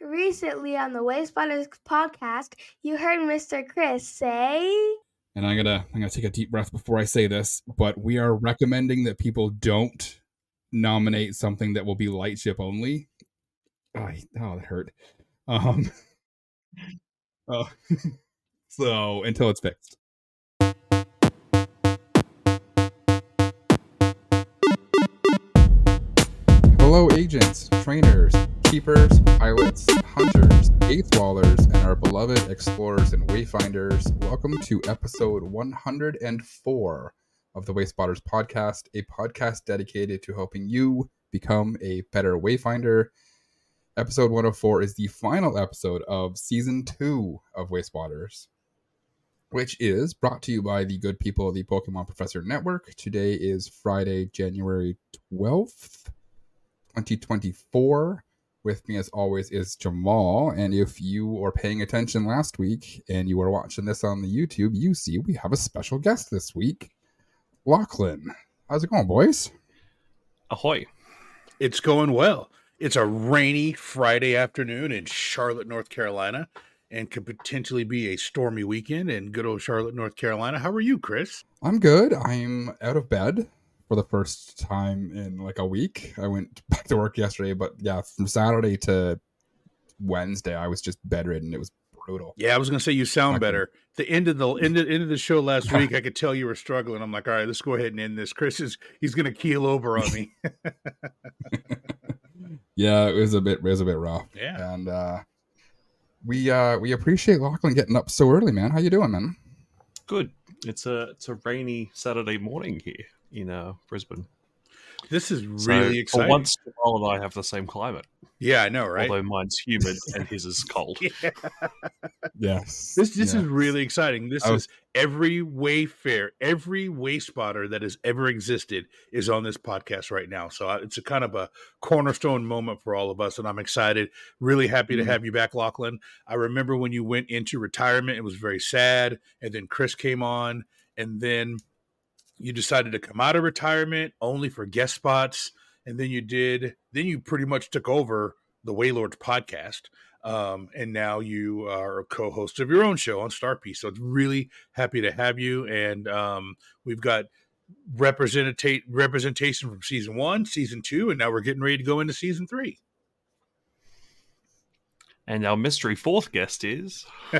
Recently on the Wayspotters podcast, you heard Mr. Chris say. And I'm gonna I'm gonna take a deep breath before I say this, but we are recommending that people don't nominate something that will be lightship only. Oh, oh that hurt. Um, oh, so until it's fixed. Hello, agents, trainers, keepers, pilots, hunters, eighth wallers, and our beloved explorers and wayfinders. Welcome to episode 104 of the Wayspotters podcast, a podcast dedicated to helping you become a better wayfinder. Episode 104 is the final episode of season two of Wayspotters, which is brought to you by the good people of the Pokemon Professor Network. Today is Friday, January 12th. 2024. With me, as always, is Jamal. And if you were paying attention last week and you were watching this on the YouTube, you see we have a special guest this week, Lachlan. How's it going, boys? Ahoy. It's going well. It's a rainy Friday afternoon in Charlotte, North Carolina, and could potentially be a stormy weekend in good old Charlotte, North Carolina. How are you, Chris? I'm good. I'm out of bed for the first time in like a week. I went back to work yesterday, but yeah, from Saturday to Wednesday, I was just bedridden. It was brutal. Yeah, I was gonna say you sound better. The end of the end of, end of the show last week, I could tell you were struggling. I'm like, all right, let's go ahead and end this. Chris is he's gonna keel over on me. yeah, it was a bit it was a bit rough. Yeah, and uh, we uh, we appreciate Lachlan getting up so early, man. How you doing, man? Good. It's a it's a rainy Saturday morning here in uh, Brisbane. This is really so, exciting. For once, Jamal and I have the same climate. Yeah, I know, right? Although mine's humid and his is cold. yeah. Yes. This this yes. is really exciting. This was... is every wayfair, every way spotter that has ever existed is on this podcast right now. So uh, it's a kind of a cornerstone moment for all of us, and I'm excited. Really happy mm-hmm. to have you back, Lachlan. I remember when you went into retirement; it was very sad, and then Chris came on, and then you decided to come out of retirement only for guest spots and then you did then you pretty much took over the waylords podcast um, and now you are a co-host of your own show on star piece so it's really happy to have you and um, we've got representate representation from season one season two and now we're getting ready to go into season three and our mystery fourth guest is I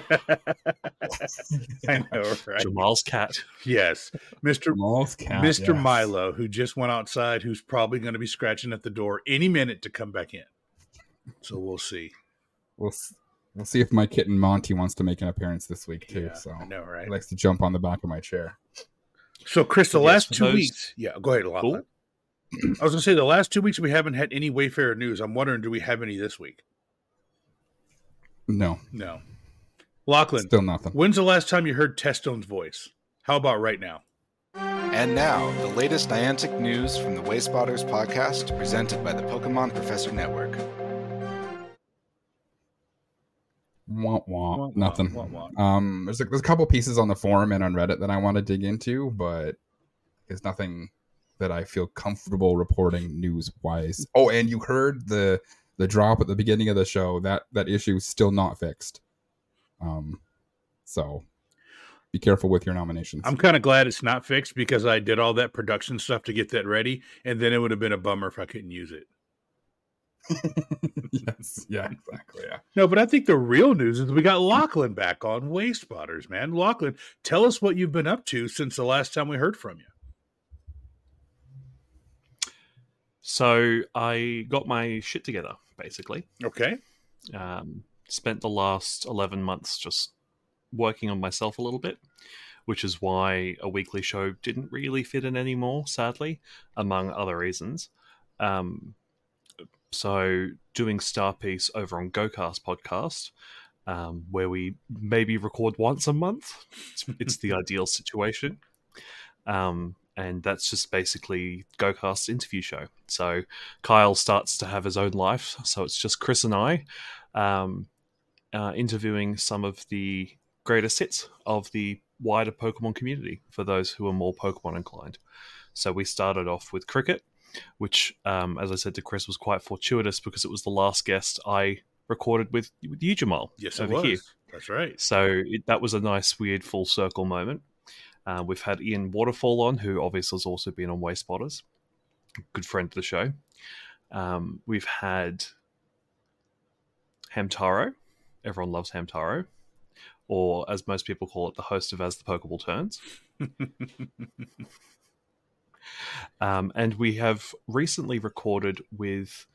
know, right? Jamal's cat. Yes. Mr. Jamal's cat. Mr. Yes. Milo, who just went outside, who's probably going to be scratching at the door any minute to come back in. So we'll see. We'll we'll see if my kitten Monty wants to make an appearance this week too. Yeah, so I know, right? He likes to jump on the back of my chair. So Chris, the last two those... weeks, yeah, go ahead, Lachlan. Cool. I was gonna say the last two weeks we haven't had any Wayfarer news. I'm wondering, do we have any this week? No. No. Lachlan. Still nothing. When's the last time you heard Testone's voice? How about right now? And now, the latest Niantic news from the Wayspotters podcast, presented by the Pokemon Professor Network. Wah, wah, nothing. Wah, wah. Um, there's a, there's a couple pieces on the forum and on Reddit that I want to dig into, but there's nothing that I feel comfortable reporting news wise. Oh, and you heard the the drop at the beginning of the show that that issue is still not fixed. Um so be careful with your nominations. I'm kind of glad it's not fixed because i did all that production stuff to get that ready and then it would have been a bummer if i couldn't use it. Yes yeah exactly yeah. No but i think the real news is we got lachlan back on Wayspotters man. Lachlan tell us what you've been up to since the last time we heard from you. So i got my shit together basically. Okay. Um, spent the last 11 months just working on myself a little bit, which is why a weekly show didn't really fit in anymore, sadly, among other reasons. Um, so, doing Star Piece over on GoCast podcast, um, where we maybe record once a month. It's, it's the ideal situation. Um, and that's just basically GoCast's interview show. So Kyle starts to have his own life. So it's just Chris and I um, uh, interviewing some of the greatest hits of the wider Pokemon community for those who are more Pokemon inclined. So we started off with Kriket, which, um, as I said to Chris, was quite fortuitous because it was the last guest I recorded with with you, Jamal. Yes, over was. here. That's right. So it, that was a nice, weird full circle moment. Uh, we've had Ian Waterfall on, who obviously has also been on Wayspotters, good friend of the show. Um, we've had Hamtaro. Everyone loves Hamtaro, or as most people call it, the host of As the Pokeball Turns. Um, and we have recently recorded with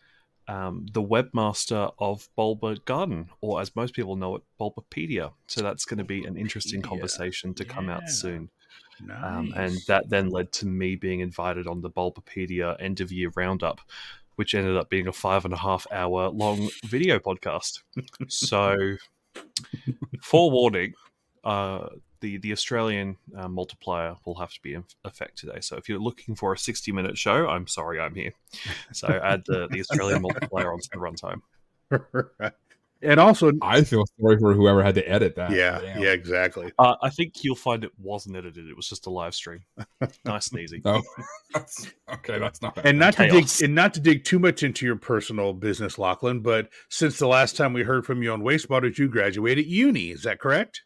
um, the webmaster of Bulbagarden, or as most people know it, Bulbapedia. So that's going to be an interesting conversation to come out soon. nice. Um, and that then led to me being invited on the Bulbapedia end of year roundup, which ended up being a five and a half hour long video podcast. So, forewarning, uh, the the Australian uh, multiplier will have to be in effect today. So, if you're looking for a 60 minute show, I'm sorry, I'm here. So, add the, the Australian multiplier onto the runtime. and also, I feel sorry for whoever had to edit that. yeah, Damn. yeah, exactly. Uh, I think you'll find it wasn't edited; it was just a live stream. Nice and easy. No, that's, okay, that's not bad. And not to dig and not to dig too much into your personal business, Lachlan, but since the last time we heard from you on Wayspotters, you graduated uni. Is that correct?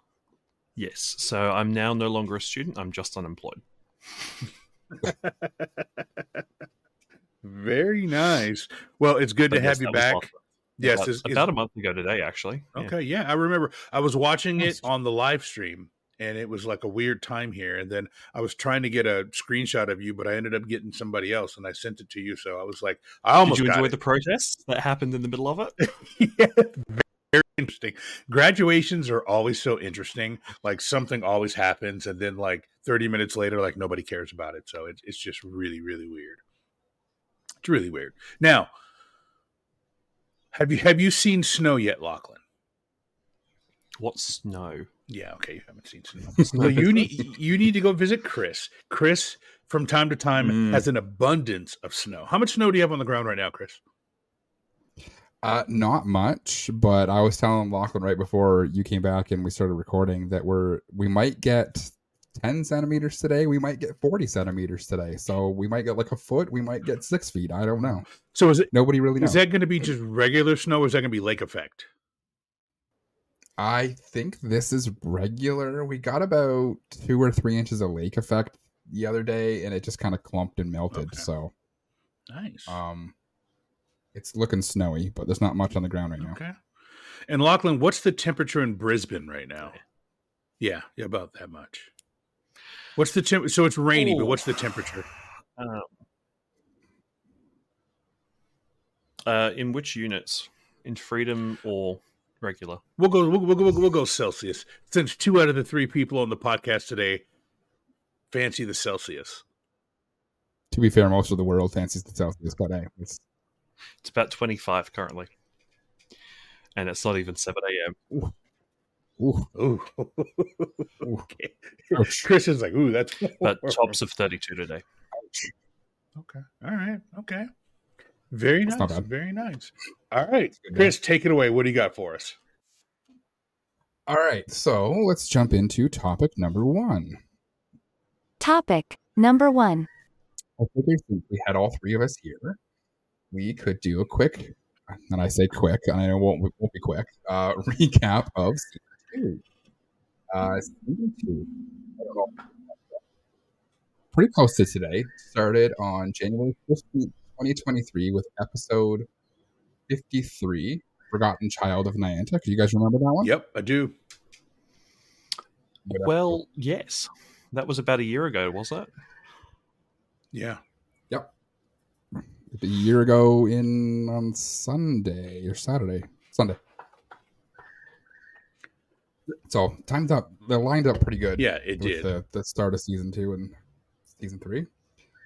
Yes. So I'm now no longer a student. I'm just unemployed. Very nice. Well, it's good to yes, have you back. awesome. Yes, about, it's, it's- about a month ago today, actually. Okay, yeah, I remember. I was watching it on the live stream, and it was like a weird time here. And then I was trying to get a screenshot of you, but I ended up getting somebody else, and I sent it to you. So I was like, I almost. Did you enjoy it. the protests that happened in the middle of it? yeah, very interesting. Graduations are always so interesting. Like something always happens, and then like 30 minutes later, like nobody cares about it. So it's it's just really, really weird. It's really weird. Now, have you have you seen snow yet, Lachlan? What snow? Yeah, okay, you haven't seen snow. well, you need you need to go visit Chris. Chris, from time to time, Mm. has an abundance of snow. How much snow do you have on the ground right now, Chris? Uh, not much, but I was telling Lachlan right before you came back and we started recording that we're we might get 10 centimeters today. We might get 40 centimeters today. So we might get like a foot. We might get six feet. I don't know. So is it Nobody really knows. is that going to be just regular snow, or is that going to be lake effect? I think this is regular. We got about two or three inches of lake effect the other day, and it just kind of clumped and melted. Okay. So, Nice. um, it's looking snowy, but there's not much on the ground right now. Okay. And Lachlan, what's the temperature in Brisbane right now? Yeah, yeah, about that much. What's the temp? So it's rainy, but what's the temperature? Um, uh, in which units? In freedom or regular? We'll go. We'll, we'll, go- we'll go Celsius. Since two out of the three people on the podcast today fancy the Celsius. To be fair, most of the world fancies the Celsius, but hey, it's It's about 25 currently. And it's not even 7 a.m. ooh, Ooh. Ooh. okay. Ouch. Chris is like, ooh, that's But tops of 32 today. Okay. All right. Okay. Very That's nice. Very nice. All right. Chris, take it away. What do you got for us? all right. So let's jump into topic number one. Topic number one. I figured since we had all three of us here, we could do a quick, and I say quick, and I know it won't, it won't be quick, uh, recap of season two. Uh, season two, I don't know, pretty close to today, started on January 15th, 2023, with episode 53, Forgotten Child of Niantic. Do you guys remember that one? Yep, I do. Well, yes. That was about a year ago, was it? Yeah. A year ago in on Sunday or Saturday, Sunday. So times up. They lined up pretty good. Yeah, it with did. the, the start of season two and season three.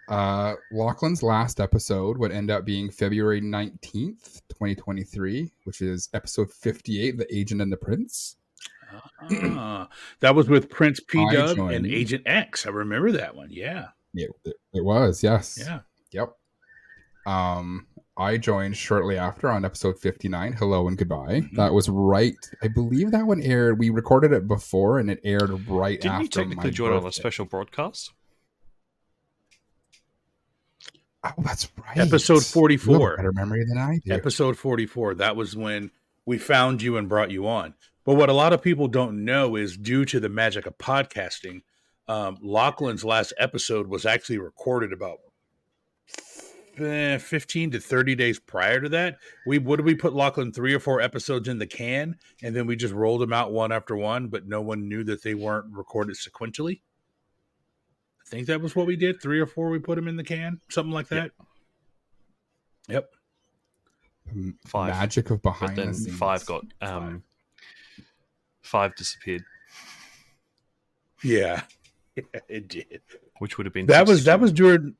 Uh, Lachlan's last episode would end up being February nineteenth, twenty twenty three, which is episode fifty eight, "The Agent and the Prince." Ah, that was with Prince P Dub and. Agent X. I remember that one. Yeah. It, it, it was yes, Yeah. Yep. Um, I joined shortly after on episode 59, Hello and Goodbye. Mhm. That was right. I believe that one aired. We recorded it before and it aired right Didn't after you technically my join on a special broadcast? Oh, that's right. Episode You have a 44. better memory than I do. Episode 44. That was when we found you and brought you on. But what a lot of people don't know is due to the magic of podcasting, um, Lachlan's last episode was actually recorded about eh, 15 to 30 days prior to that. We would did we put Lachlan three or four episodes in the can and then we just rolled them out one after one, but no one knew that they weren't recorded sequentially. I think that was what we did. Three or four we put them in the can, something like that. Yep. M- Five. Magic of behind But behind then the scenes. five got um, five disappeared, Yeah. Yeah, it did. which would have been That was that was during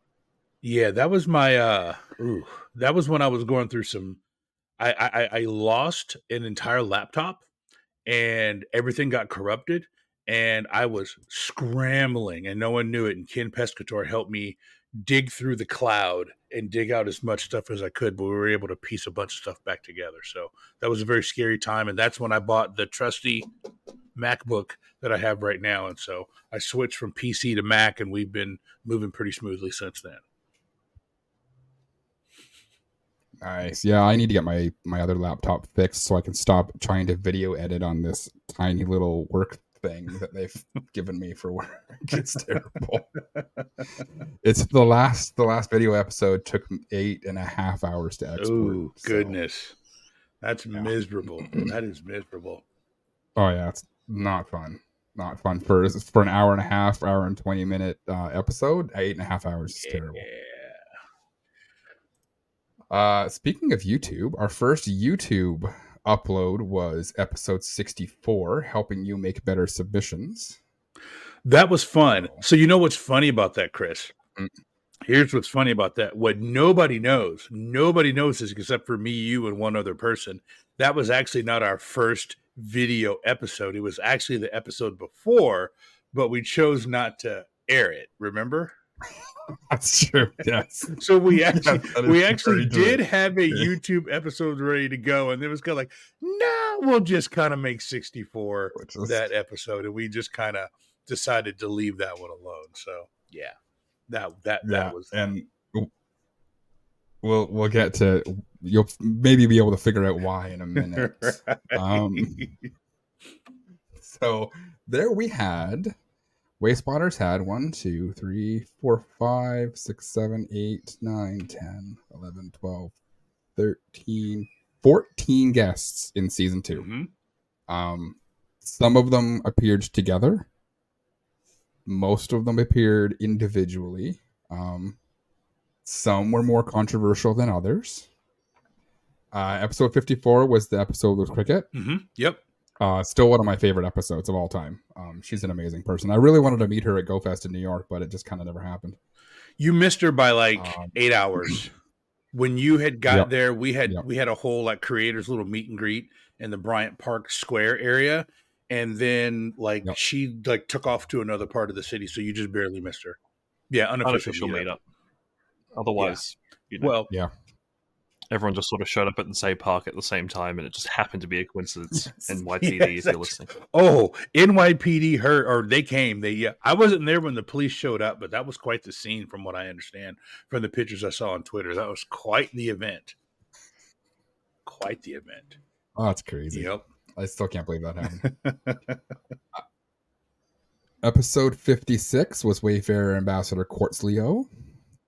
yeah, that was my uh ooh, that was when I was going through some I I, I- lost an entire laptop and everything got corrupted and I was scrambling and no one knew it and Ken Pescator helped me dig through the cloud and dig out as much stuff as I could, but we were able to piece a bunch of stuff back together. So that was a very scary time and that's when I bought the trusty MacBook that I have right now. And so I switched from PC to Mac, and we've been moving pretty smoothly since then. Nice. Yeah, I need to get my my other laptop fixed so I can stop trying to video edit on this tiny little work thing that they've given me for work. It's terrible. it's the last the last video episode took eight and a half hours to export. Oh, so- goodness. That's Yeah. miserable. that is miserable. oh yeah, it's not fun. Not fun for for an hour and a half, hour and twenty minute uh, episode. Eight and a half hours is terrible. Uh, speaking of YouTube, our first YouTube upload was episode 64, helping you make better submissions. That was fun. So you know what's funny about that, Chris? Mm. Here's what's funny about that. What nobody knows, nobody knows this except for me, you, and one other person. That was actually not our first video episode. It was actually the episode before, but we chose not to air it. Remember? That's true. Yes. So we actually that is we actually very true. did have a Yeah. YouTube episode ready to go, and it was kind of like, no, we'll just kind of make 64 Which is- that episode, and we just kind of decided to leave that one alone. So yeah, that that yeah, that was and we'll we'll get to you'll maybe be able to figure out why in a minute. um, so there we had Wayspotters had 1, 2, 3, 4, 5, 6, 7, 8, 9, 10, 11, 12, 13, 14 guests in season 2. Mhm. Um, some of them appeared together. Most of them appeared individually. Um, some were more controversial than others. Uh, episode 54 was the episode with Kriket. Mhm. Yep. Uh, still one of my favorite episodes of all time. Um, she's an amazing person. I really wanted to meet her at GoFest in New York, but it just kind of never happened. You missed her by like Um, eight hours. When you had got Yep. there, we had Yep. we had a whole like creators little meet and greet in the Bryant Park Square area, and then like Yep. she like took off to another part of the city, so you just barely missed her. Yeah, unofficial, unofficial meetup. meetup. Otherwise, you know, Well, Yeah. Everyone just sort of showed up at the same park at the same time, and it just happened to be a coincidence. Yes. NYPD, Yes, if you're that's- listening. Oh, NYPD heard or they came. They yeah, I wasn't there when the police showed up, but that was quite the scene from what I understand from the pictures I saw on Twitter. That was quite the event. Quite the event. Oh, that's crazy. Yep. I still can't believe that happened. Uh, episode 56 was Wayfarer Ambassador Quartz Leo.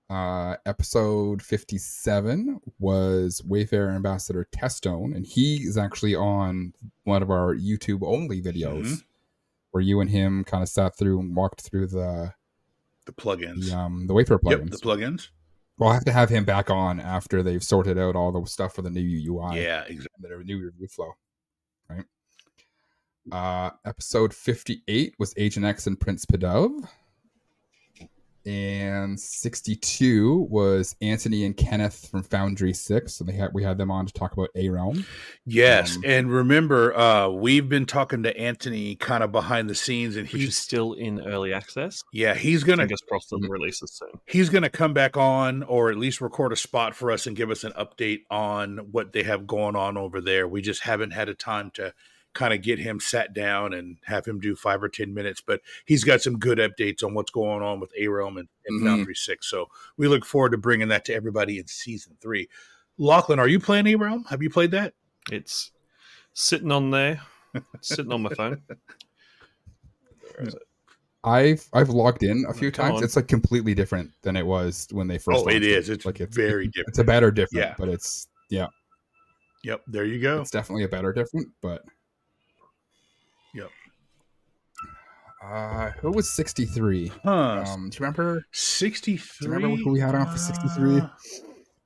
Uh, episode 57 was Wayfarer Ambassador Testone, and he is actually on one of our YouTube only videos Mhm. where you and him kind of sat through and walked through the The plugins. the, um, the Wayfarer Yep, plugins. the plugins. we'll have to have him back on after they've sorted out all the stuff for the new UI Yeah, exactly. the new review flow. Right. Uh episode 58 was Agent X and Prince Padov. And 62 was Anthony and Kenneth from Foundry 6. So they had we had them on to talk about A Realm. Yes, Um, and remember, uh, we've been talking to Anthony kind of behind the scenes, and he's still in early access. yeah, he's gonna Fingers crossed it'll releases soon. he's going to come back on or at least record a spot for us and give us an update on what they have going on over there. We just haven't had a time to kind of get him sat down and have him do five or 10 minutes, but he's got some good updates on what's going on with A Realm and, and Mhm. Foundry 6. So we look forward to bringing that to everybody in season three. Lachlan, are you playing A Realm? Have you played that? It's sitting on there, sitting on my phone. I've I've logged in a few Come times. on. It's like completely different than it was when they first. Oh, it. It's like it's very it's, different. It's a better different, Yeah. but it's yeah, Yep, there you go. it's definitely a better different. But uh, who was sixty three? Huh. Um, do you remember? 63. Do you remember who we had on for 63? Uh,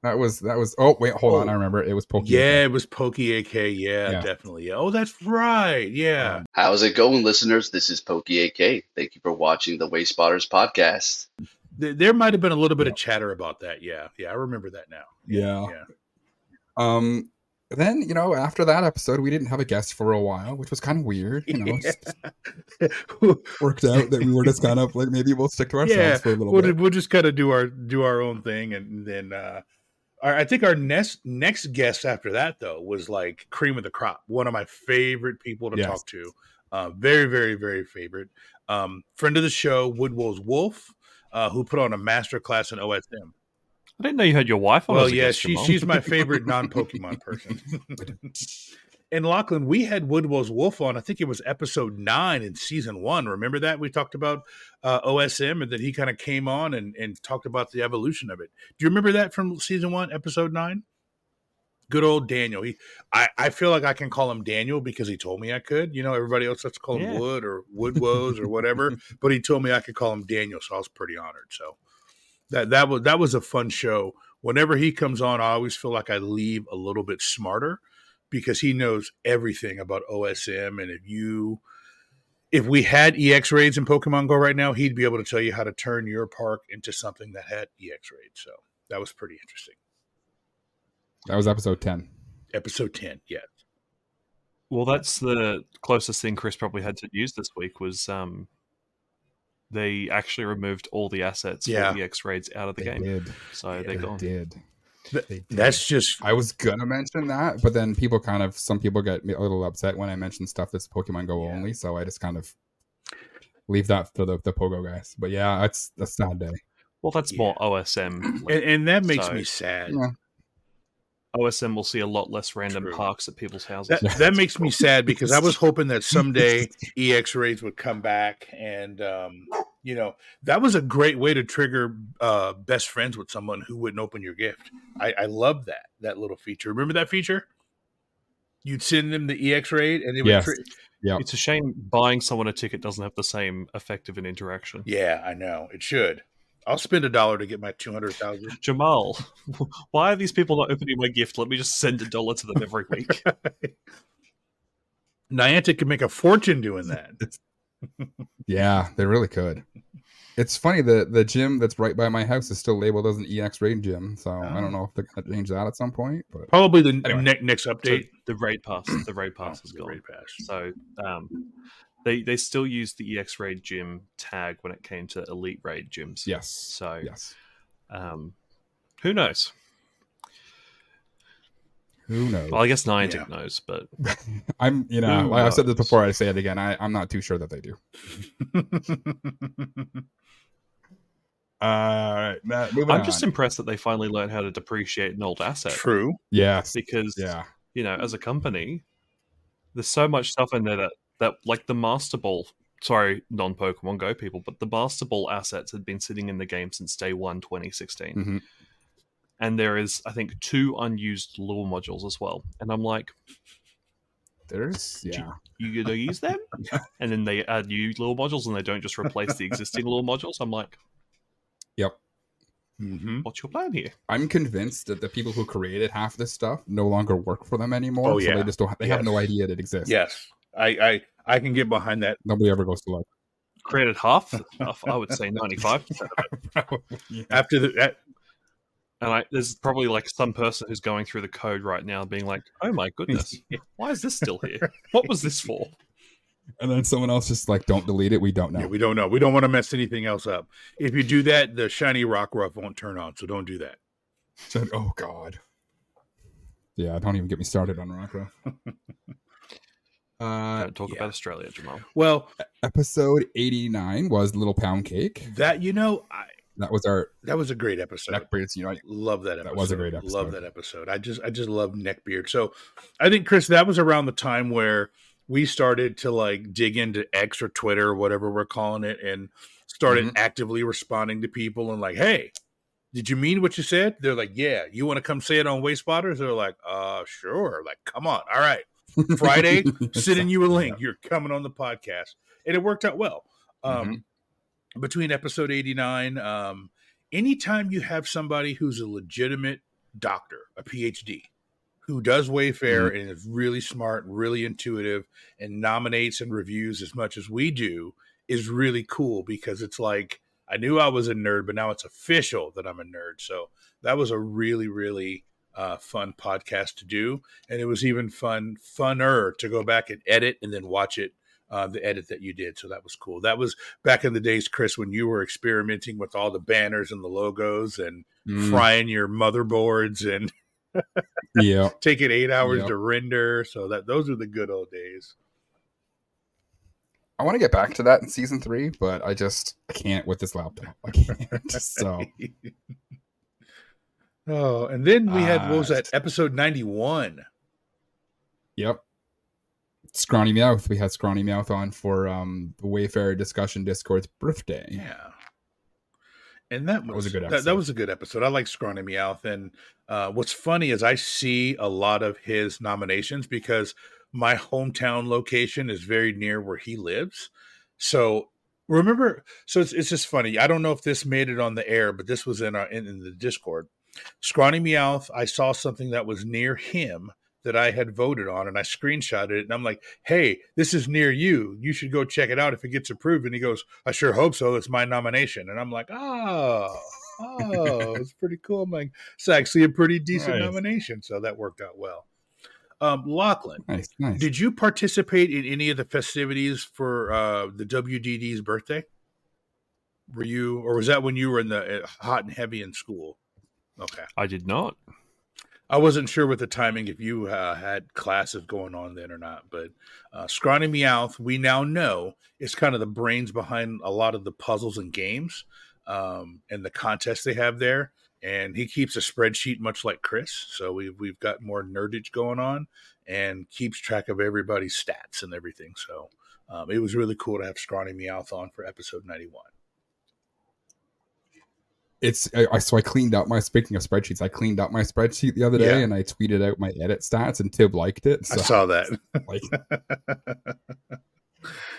That was that was. Oh wait, hold on. Oh. I remember. It was Pokemon. yeah, it was Pokey AK. Yeah, Yeah. definitely. Oh, that's right. Yeah. How's it going, listeners? This is Pokey AK. Thank you for watching the Wayspotters podcast. Th- there might have been a little bit of chatter about that. Yeah. Yeah, I remember that now. Yeah. Yeah. Um. Then you know, after that episode, we didn't have a guest for a while, which was kind of weird. You know, it worked out that we were just kind of like maybe we'll stick to ourselves yeah. for a little We'll, bit. we'll just kind of do our do our own thing and then uh our, I think our next next guest after that though was like cream of the crop. One of my favorite people to Yes. talk to. Uh, very, very, very favorite. Um, friend of the show, Woodwell's Wolf, uh, who put on a master class in OSM. I didn't know you had your wife on. Well, yeah, she, she's my favorite non Pokemon person. and Lachlan, we had Woodwell's Wolf on. I think it was episode nine in season one. Remember that we talked about uh, OSM, and then he kind of came on and, and talked about the evolution of it. Do you remember that from season one, episode nine? Good old Daniel. He, I, I feel like I can call him Daniel because he told me I could. You know, everybody else has to call him Yeah. Wood or Woodwoes or whatever, but he told me I could call him Daniel, so I was pretty honored. So that that was that was a fun show. Whenever he comes on, I always feel like I leave a little bit smarter because he knows everything about OSM. And if you if we had EX raids in Pokemon Go right now, he'd be able to tell you how to turn your park into something that had EX raids. So that was pretty interesting. That was episode ten. Episode ten, yeah. Well, that's the closest thing Chris probably had to use this week was um, they actually removed all the assets Yeah. for EX raids out of the They game, did. so They they're gone. did. They did. That's just I was gonna mention that, but then people kind of some people get a little upset when I mention stuff that's Pokemon Go Yeah. only, so I just kind of leave that for the the Pogo guys. But yeah, that's a sad day. Well, that's more OSM. and, and that makes So- me sad. Yeah. OSM will see a lot less random True. parks at people's houses. That, that makes me sad because I was hoping that someday EX raids would come back, and um, you know that was a great way to trigger uh, best friends with someone who wouldn't open your gift. I, I love that that little feature. Remember that feature? You'd send them the EX raid, and it would. Yes. tri- Yep. It's a shame buying someone a ticket doesn't have the same effect of an interaction. yeah, I know it should. I'll spend a dollar to get my two hundred thousand. Jamal, why are these people not opening my gift? Let me just send a dollar to them every week. Niantic could make a fortune doing that. Yeah, they really could. It's funny the the gym that's right by my house is still labeled as an EX raid gym, so I Oh. don't know if they're gonna change that at some point. But Probably the Anyway. ne- next So update. the raid pass, the raid pass Oh, is the gone. raid pass. So um, they they still use the EX Raid gym tag when it came to Elite Raid gyms. yes, So yes, um, who knows? who knows? Well, I guess Niantic Yeah. knows, but I'm you know like I've said this before. I say it again. I I'm not too sure that they do. Uh, all right, Matt, moving I'm on. just impressed that they finally learned how to depreciate an old asset. True. yes, Because yeah, you know, as a company, there's so much stuff in there that that like the Master Ball. Sorry, non Pokemon Go people, but the Master Ball assets had been sitting in the game since day one, 2016. Mhm. And there is, I think, two unused lure modules as well. And I'm like, there's yeah. you gonna use them? and then they add new lure modules and they don't just replace the existing lure modules. I'm like, Yep. Mm-hmm. what's your plan here? I'm convinced that the people who created half this stuff no longer work for them anymore. Oh, So yeah. they just don't. They have no Yes. idea it exists. Yes, I, I I can get behind that. Nobody ever goes to look. Created half, half I would say 95. After the that, And I, there's probably like some person who's going through the code right now being like, oh my goodness, why is this still here? What was this for? and then someone else just like, don't delete it. We don't know. yeah, we don't know. We don't want to mess anything else up. If you do that, the shiny Rockruff won't turn on. So don't do that. Said, oh God. Yeah, don't even get me started on Rockruff. uh, Don't talk yeah. about Australia, Jamal. Well, episode 89 was Little Pound Cake. that you know, I That was our That was a great episode. Neckbeards Unite. Love that episode. That was a great episode. Love episode. that episode. I just I just love neckbeard. So I think Chris, that was around the time where we started to like dig into X or Twitter or whatever we're calling it and started Mhm. actively responding to people and like, hey, did you mean what you said? They're like, yeah. You want to come say it on Wayspotters? They're like, uh, sure. Like, come on. All right. Friday, sending you a link. You're coming on the podcast. And it worked out well. Um, Between episode 89, um, anytime you have somebody who's a legitimate doctor, a PhD, who does Wayfarer and is really smart, really intuitive, and nominates and reviews as much as we do, is really cool because it's like, I knew I was a nerd, but now it's official that I'm a nerd. So that was a really, really uh, fun podcast to do, and it was even fun, funner to go back and edit and then watch it, uh, the edit that you did. So that was cool. That was back in the days, Chris, when you were experimenting with all the banners and the logos and Mm, frying your motherboards and yeah. taking eight hours Yep. to render. So that those are the good old days. I want to get back to that in season three, but I just I can't with this laptop. I can't. so oh, and then we had what was Uh, that episode ninety one? Yep. Scrawny Meowth. We had Scrawny Meowth on for um the Wayfarer discussion Discord's birthday. Yeah. And that was, That was a good That, that episode. was a good episode. I like Scrawny Meowth. And uh, what's funny is I see a lot of his nominations because my hometown location is very near where he lives. So remember, so it's, it's just funny. I don't know if this made it on the air, but this was in our in, in the Discord. Scrawny Meowth, I saw something that was near him that I had voted on, and I screenshotted it, and I'm like, "Hey, this is near you. You should go check it out if it gets approved." And he goes, "I sure hope so. It's my nomination." And I'm like, "Oh, oh, it's pretty cool." I'm like, "It's actually a pretty decent Nice. nomination," so that worked out well. Um, Lachlan, Nice, nice. did you participate in any of the festivities for uh, the WDD's birthday? Were you, or was that when you were in the uh, hot and heavy in school? Okay, I did not. I wasn't sure with the timing if you uh, had classes going on then or not. But uh, Scrawny Meowth, we now know is kind of the brains behind a lot of the puzzles and games um, and the contests they have there. And he keeps a spreadsheet much like Chris, so we've we've got more nerdage going on, and keeps track of everybody's stats and everything. So um, it was really cool to have Scrawny Meowth on for episode ninety one. It's I, I so I cleaned up my speaking of spreadsheets. I cleaned up my spreadsheet the other day Yeah. and I tweeted out my edit stats and Tib liked it. So I saw that. like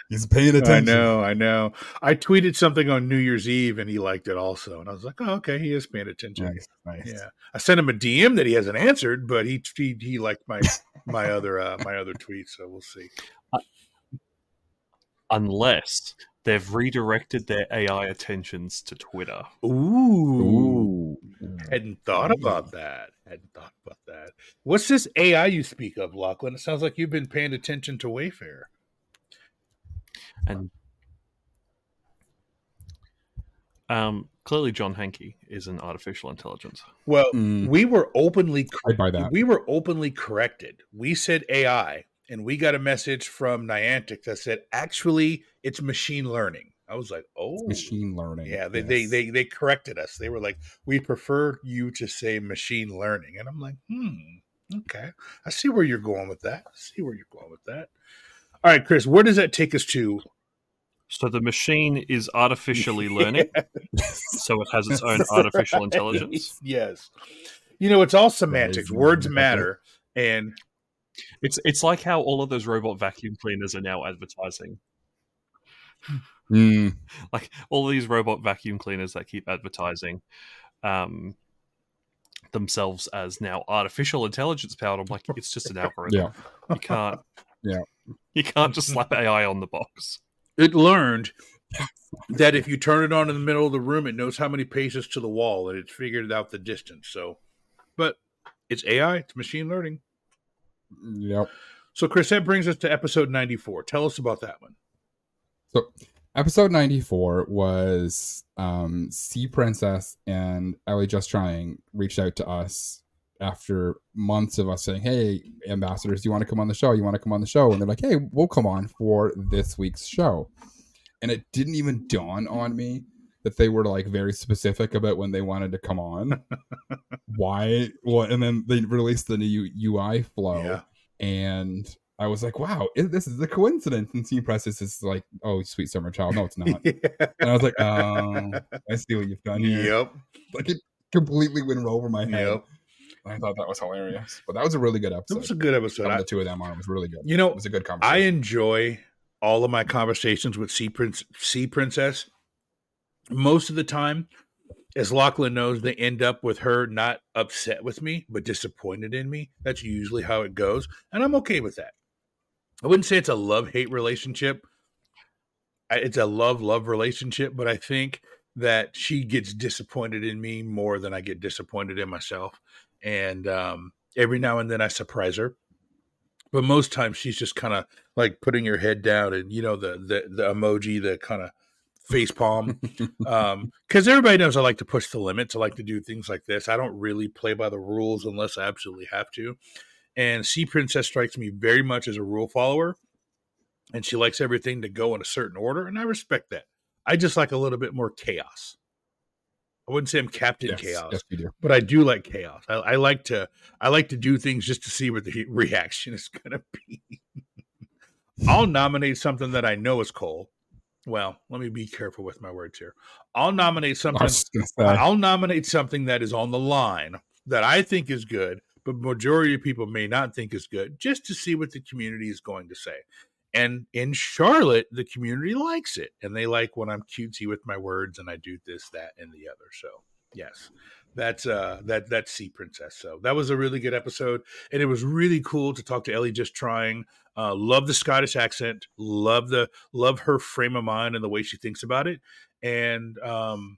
he's paying attention. I know, I know. I tweeted something on New Year's Eve and he liked it also. And I was like, oh, okay, he is paying attention. Nice, nice. Yeah. I sent him a DM that he hasn't answered, but he he, he liked my my other uh my other tweet, so we'll see. Unless they've redirected their AI attentions to Twitter. Ooh. Ooh. Hadn't thought about that. Hadn't thought about that. What's this AI you speak of, Lachlan? It sounds like you've been paying attention to Wayfarer. And um, clearly, John Hanke is an artificial intelligence. Well, Mm. we were openly I'd that. we were openly corrected. We said AI, and we got a message from Niantic that said actually it's machine learning. I was like, oh, Machine learning. Yeah, they, they yes. they they corrected us. They were like, we prefer you to say machine learning, and I'm like, hmm, okay, I see where you're going with that. I see where you're going with that. All right, Chris, where does that take us to? So the machine is artificially learning, so it has its own artificial intelligence. yes, you know it's all semantics. Words matter, and It's it's like how all of those robot vacuum cleaners are now advertising. Mm, Like all these robot vacuum cleaners that keep advertising um, themselves as now artificial intelligence powered. I'm like, it's just an algorithm. yeah. You can't. Yeah. You can't just slap AI on the box. it learned that if you turn it on in the middle of the room, it knows how many paces to the wall, and it's figured out the distance. So, but it's AI, it's machine learning. Yep. So, Chris, that brings us to episode 94. Tell us about that one. So episode 94 was um Sea Princess and Ellie Just Trying reached out to us after months of us saying, Hey, ambassadors, do you want to come on the show? You want to come on the show? And they're like, Hey, we'll come on for this week's show. And it didn't even dawn on me that they were like very specific about when they wanted to come on. Why? Well, And then they released the new UI flow, Yeah. and I was like, "Wow, this is a coincidence." And Scene Press is like, "Oh, sweet summer child." No, it's not. and I was like, "Oh, I see what you've done here." Yep. Like it completely went over my head. Yep. I thought that was hilarious, but that was a really good episode. It was a good episode. I, the two of them on it was really good. you know, It was a good conversation. I enjoy all of my conversations with Sea Prince, Sea Princess. Most of the time, as Lachlan knows, they end up with her not upset with me, but disappointed in me. That's usually how it goes, and I'm okay with that. I wouldn't say it's a love hate relationship. It's a love love relationship, but I think that she gets disappointed in me more than I get disappointed in myself. And um, every now and then I surprise her but most times she's just kind of like putting her head down and you know the the, the emoji the kind of face palm. Um because everybody knows i like to push the limits. I like to do things like this. I don't really play by the rules unless i absolutely have to. And sea princess strikes me very much as a rule follower and she likes everything to go in a certain order and i respect that. I just like a little bit more chaos. I wouldn't say i'm captain yes, chaos yes, but I do like chaos. I, I like to I like to do things just to see what the reaction is going to be. I'll nominate something that I know is Cole. Well, let me be careful with my words here. I'll nominate something. was just gonna say, I'll nominate something that is on the line that I think is good, but majority of people may not think is good, just to see what the community is going to say. And in Charlotte, the community likes it, and they like when I'm cutesy with my words and I do this, that, and the other. So, yes, that's uh that that's Sea Princess. So that was a really good episode, and it was really cool to talk to Ellie. Just trying, uh, love the Scottish accent, love the love her frame of mind and the way she thinks about it, and um,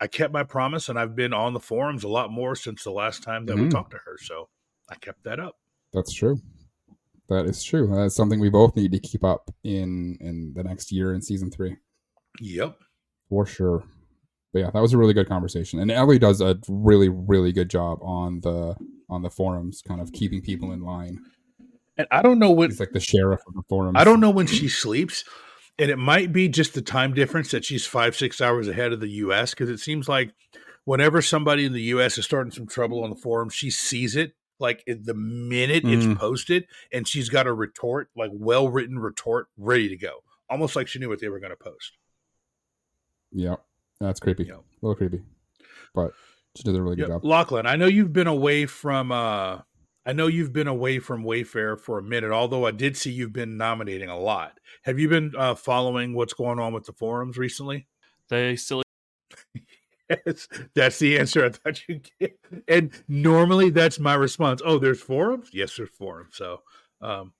I kept my promise, and I've been on the forums a lot more since the last time that we Mhm. talked to her. So I kept that up. that's true. That is true. That's something we both need to keep up in in the next year in season three Yep. for sure. But yeah, that was a really good conversation, and Ellie does a really really good job on the on the forums, kind of keeping people in line. And I don't know when He's like the sheriff of the forums. I don't know when she sleeps, and it might be just the time difference that she's five six hours ahead of the U.S. Because it seems like whenever somebody in the U.S. is starting some trouble on the forum, she sees it like the minute Mm. it's posted, and she's got a retort, like well written retort, ready to go, almost like she knew what they were going to post. Yeah, that's creepy. Yep. A little creepy, but she did a really good Yeah, job. Lachlan, I know you've been away from. uh I know you've been away from Wayfarer for a minute, although I did see you've been nominating a lot. Have you been uh, following what's going on with the forums recently? They still Yes, that's the answer I thought you'd get. And normally that's my response. Oh, there's forums? Yes, there's forums. So um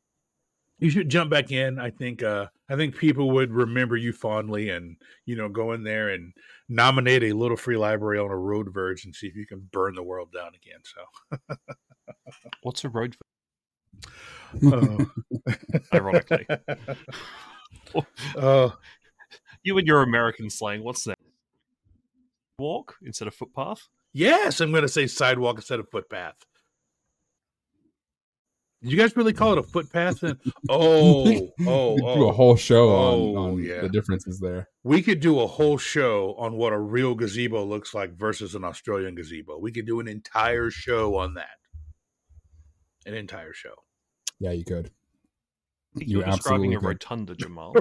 you should jump back in. I think uh I think people would remember you fondly and you know go in there and nominate a little free library on a road verge and see if you can burn the world down again. So what's a road? uh, Ironically, uh, you and your American slang. What's that? Walk instead of footpath. yes, I'm gonna say sidewalk instead of footpath. Did you guys really call it a footpath? Then? Oh, oh, oh. do a oh. whole show Oh, on, on yeah. the differences there. We could do a whole show on what a real gazebo looks like versus an Australian gazebo. We could do an entire show on that. An entire show. Yeah, you could. You're You describing a could. rotunda, Jamal,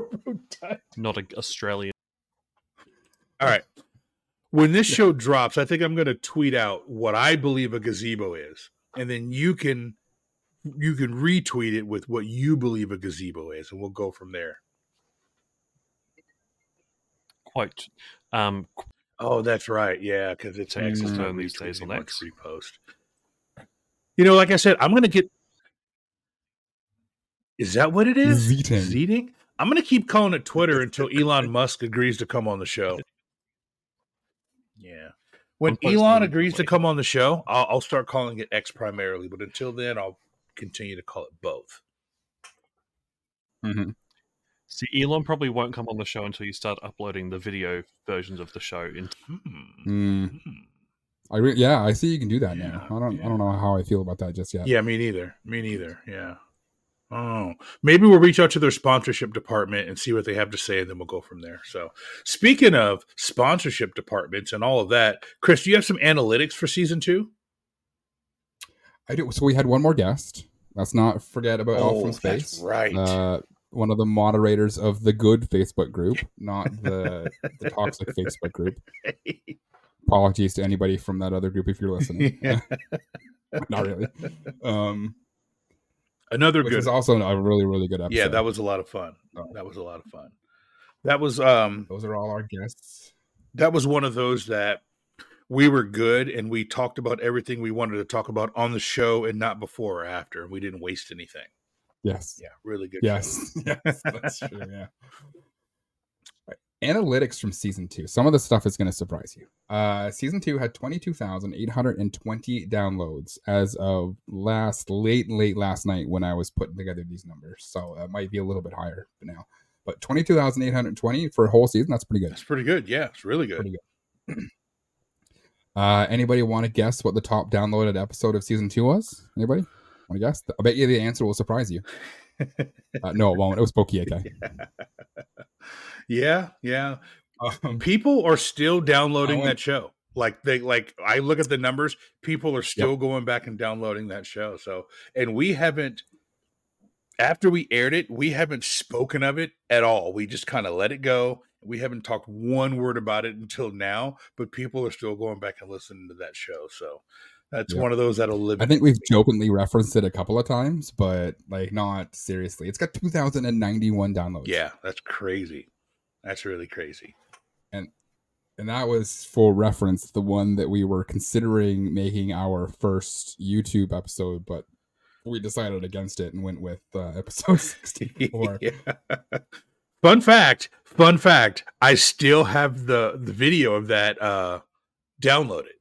not an Australian. All right. When this show drops, I think I'm going to tweet out what I believe a gazebo is, and then you can you can retweet it with what you believe a gazebo is, and we'll go from there. Quote. Um, Oh, that's right. Yeah, because it's Takes X its is turn not these days retweeting on much X. repost. You know, like I said, I'm going to get. Is that what it is? Zeeting. Zeeting? I'm going to keep calling it Twitter until Elon Musk agrees to come on the show. Yeah. When Elon agrees to come on the show, I'll, I'll start calling it X primarily. But until then, I'll continue to call it both. hmm see, Elon probably won't come on the show until you start uploading the video versions of the show. In Hmm. Mm. Hmm. I re- yeah, I see you can do that Yeah, now. I don't yeah. I don't know how I feel about that just yet. Yeah, me neither. Me neither. Yeah. Oh, maybe we'll reach out to their sponsorship department and see what they have to say, and then we'll go from there. So, speaking of sponsorship departments and all of that, Chris, do you have some analytics for season two? I do. So we had one more guest. Let's not forget about Elf Oh, from that's Space. right. Uh, one of the moderators of the good Facebook group, not the the toxic Facebook group. Apologies to anybody from that other group if you're listening. Yeah. not really. Um, Another which good. was also a really really good episode. yeah, that was a lot of fun. Oh. That was a lot of fun. That was um Those are all our guests. that was one of those that we were good and we talked about everything we wanted to talk about on the show and not before or after, and we didn't waste anything. Yes. Yeah, really good. Yes. yes. That's true. Yeah. Right. Analytics from season two. Some of the stuff is going to surprise you. Uh, season two had 22,820 downloads as of last, late, late last night when I was putting together these numbers. So it might be a little bit higher now. But 22,820 for a whole season, that's pretty good. That's pretty good. Yeah, it's really good. Pretty Uh, anybody want to guess what the top downloaded episode of season two was? Anybody want to guess? I bet you the answer will surprise you. Uh, no, it won't. It was Pokey AK. Yeah, yeah. Um, People are still downloading that show. Like they like I look at the numbers, people are still going back and downloading that show. So and we haven't after we aired it, we haven't spoken of it at all. We just kind of let it go. We haven't talked one word about it until now, but people are still going back and listening to that show. So that's Yeah. one of those that'll live. I think we've jokingly referenced it a couple of times, but like not seriously. It's got 2,091 downloads. yeah, that's crazy. That's really crazy. And and that was for reference, the one that we were considering making our first YouTube episode, but we decided against it and went with uh, episode 64. Yeah. Fun fact, fun fact, I still have the the video of that uh downloaded.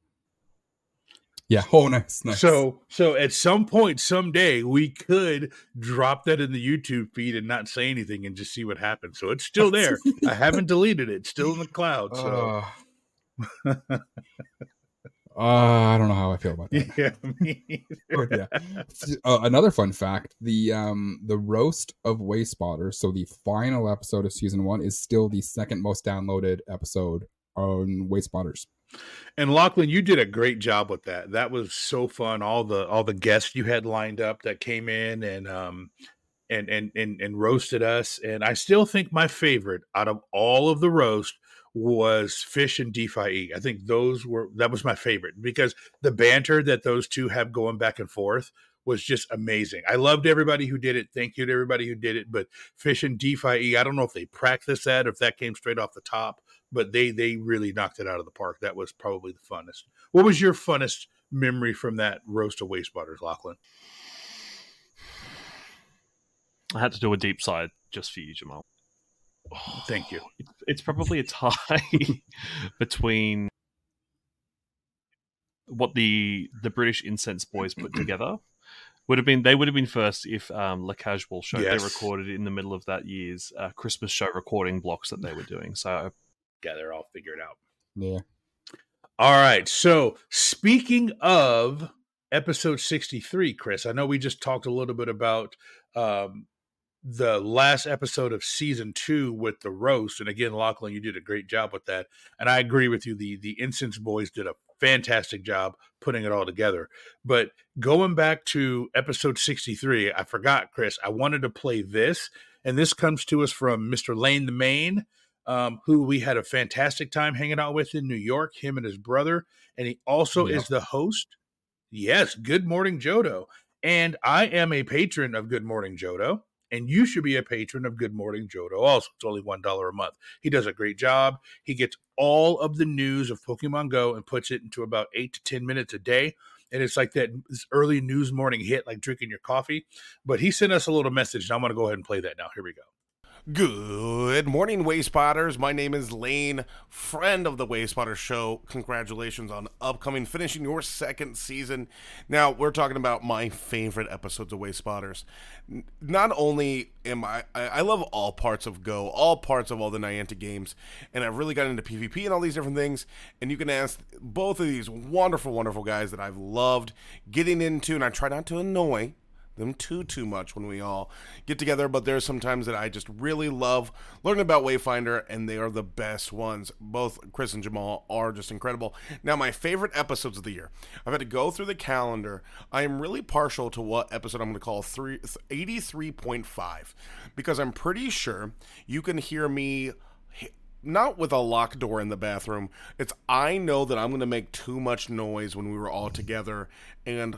yeah. Oh, nice. nice. So so at some point someday we could drop that in the YouTube feed and not say anything and just see what happens. So it's still there. I haven't deleted it. It's still in the cloud. So Uh, uh, I don't know how I feel about that. yeah, me yeah. Uh, another fun fact: the um the roast of Wayspotters, so the final episode of season one, is still the second most downloaded episode on Wayspotters. And Lachlan, you did a great job with that. That was so fun. All the all the guests you had lined up that came in and um and and and and roasted us. And I still think my favorite out of all of the roast was Fish and DeFi. I think those were that was my favorite because the banter that those two have going back and forth was just amazing. I loved everybody who did it. Thank you to everybody who did it. But Fish and DeFi, I don't know if they practiced that or if that came straight off the top but they they really knocked it out of the park. That was probably the funnest. What was your funnest memory from that roast of Wayspotters, Lachlan? I had to do a deep side just for you, Jamal. Thank you. It's, it's probably a tie between what the the British Incense Boys put together. Would have been they would have been first if um, La Casual show Yes. they recorded in the middle of that year's uh, Christmas show recording blocks that they were doing. So Yeah, they're all figured out. Yeah. All right. So speaking of episode 63, Chris, I know we just talked a little bit about um, the last episode of season two with the roast. And again, Lachlan, you did a great job with that. And I agree with you. The the Incense Boys did a fantastic job putting it all together. But going back to episode 63, I forgot, Chris, I wanted to play this. And this comes to us from Mr. Lane the Main um, who we had a fantastic time hanging out with in New York, him and his brother. And he also Yeah. is the host. Yes, Good Morning Jodo. And I am a patron of Good Morning Jodo. And you should be a patron of Good Morning Jodo. Also, it's only $1 a month. He does a great job. He gets all of the news of Pokemon Go and puts it into about eight to 10 minutes a day. And it's like that early news morning hit, like drinking your coffee. But he sent us a little message, and I'm going to go ahead and play that now. Here we go. Good morning, Wayspotters. My name is Lane, friend of the Wayspotter Show. Congratulations on upcoming finishing your second season. Now, we're talking about my favorite episodes of Wayspotters. Not only am I, I, love all parts of Go, all parts of all the Niantic games, and I've really gotten into PvP and all these different things. And you can ask both of these wonderful, wonderful guys that I've loved getting into, and I try not to annoy them too too much when we all get together. But there's some times that I just really love learning about Wayfinder, and they are the best ones. Both Chris and Jamal are just incredible. Now, my favorite episodes of the year. I've had to go through the calendar. I am really partial to what episode I'm going to call three, 83.5 because I'm pretty sure you can hear me not with a locked door in the bathroom. It's I know that I'm going to make too much noise when we were all together, and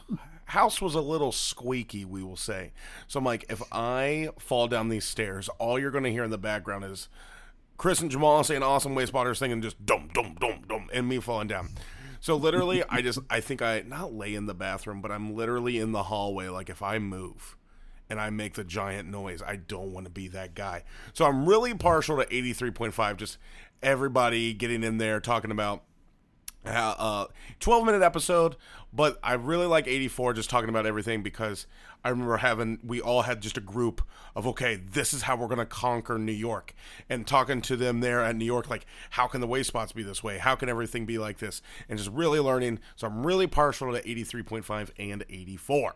house was a little squeaky, we will say. So I'm like, if I fall down these stairs, all you're going to hear in the background is Chris and Jamal saying awesome Wayspotters thing and just dum dum dum dum and me falling down. So literally, I just I think I not lay in the bathroom, but I'm literally in the hallway. Like if I move and I make the giant noise. I don't want to be that guy. So I'm really partial to 83.5. Just everybody getting in there talking about uh, 12 minute episode, but I really like 84 just talking about everything because I remember having, we all had just a group of, okay, this is how we're going to conquer New York and talking to them there at New York, like, how can the Wayspots be this way? How can everything be like this? And just really learning. So I'm really partial to 83.5 and 84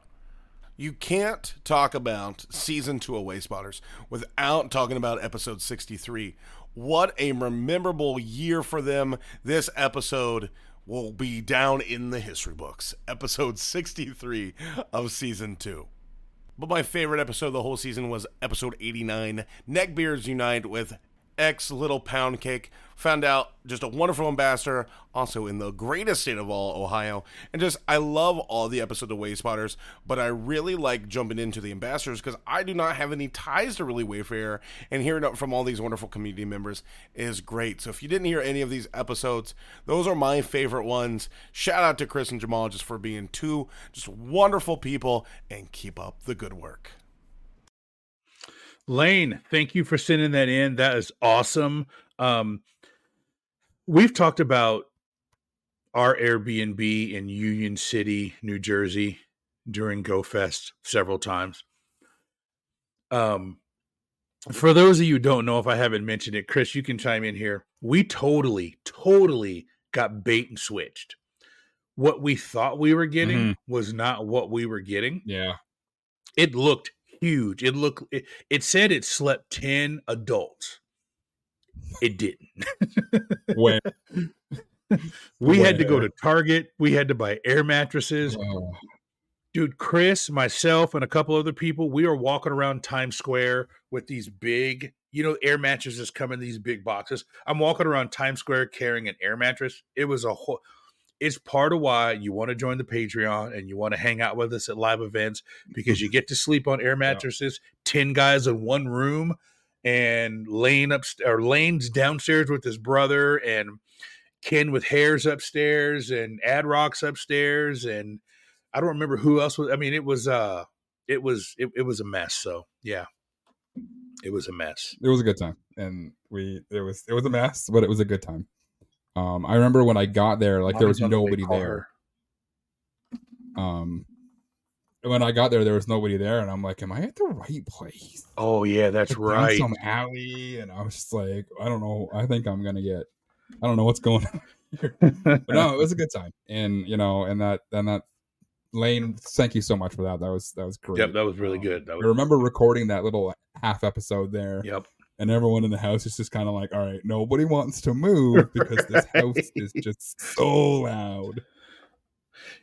you can't talk about season two of Wayspotters without talking about episode 63. What a memorable year for them. This episode will be down in the history books. Episode 63 of season two. But my favorite episode of the whole season was episode 89 Neckbeards Unite with ex Little Pound Cake. Found out just a wonderful ambassador, also in the greatest state of all, Ohio. And just, I love all the episodes of Wayspotters, but I really like jumping into the ambassadors because I do not have any ties to really Wayfarer. And hearing it from all these wonderful community members is great. So if you didn't hear any of these episodes, those are my favorite ones. Shout out to Chris and Jamal just for being two just wonderful people and keep up the good work. Lane, thank you for sending that in. That is awesome. Um, we've talked about our Airbnb in Union City, New Jersey during GoFest several times. Um, for those of you who don't know, if I haven't mentioned it, Chris, you can chime in here. We totally, totally got bait and switched. What we thought we were getting mm-hmm. was not what we were getting. Yeah. It looked huge. It looked it, it said it slept 10 adults. It didn't. when we when? had to go to Target, we had to buy air mattresses. Dude, Chris, myself, and a couple other people, we were walking around Times Square with these big, you know, air mattresses come in these big boxes. I'm walking around Times Square carrying an air mattress. It was a whole it's part of why you want to join the Patreon and you want to hang out with us at live events because you get to sleep on air mattresses, yeah. 10 guys in one room, and Lane up or Lane's downstairs with his brother, and Ken with hairs upstairs, and Ad Rocks upstairs, and I don't remember who else was. I mean, it was uh it was it, it was a mess. So yeah. It was a mess. It was a good time. And we it was it was a mess, but it was a good time. Um, I remember when I got there, like there was nobody there. Um, when I got there, there was nobody there, and I'm like, "Am I at the right place?" Oh yeah, that's like, right. Some alley, and I was just like, "I don't know. I think I'm gonna get. I don't know what's going on." but no, it was a good time, and you know, and that and that Lane, thank you so much for that. That was that was great. Yep, that was really um, good. That was... I remember recording that little half episode there. Yep and everyone in the house is just kind of like, all right, nobody wants to move because this house is just so loud.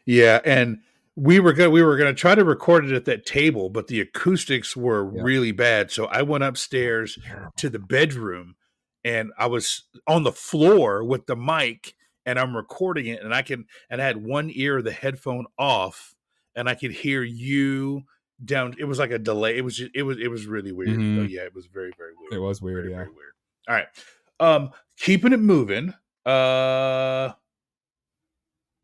Yeah, and we were going we were going to try to record it at that table, but the acoustics were yeah. really bad. So I went upstairs to the bedroom and I was on the floor with the mic and I'm recording it and I can and I had one ear of the headphone off and I could hear you down. It was like a delay. It was just, it was it was really weird. Mm-hmm. yeah, it was very very weird. It was weird. Very, yeah, very weird. All right, um, keeping it moving. Uh,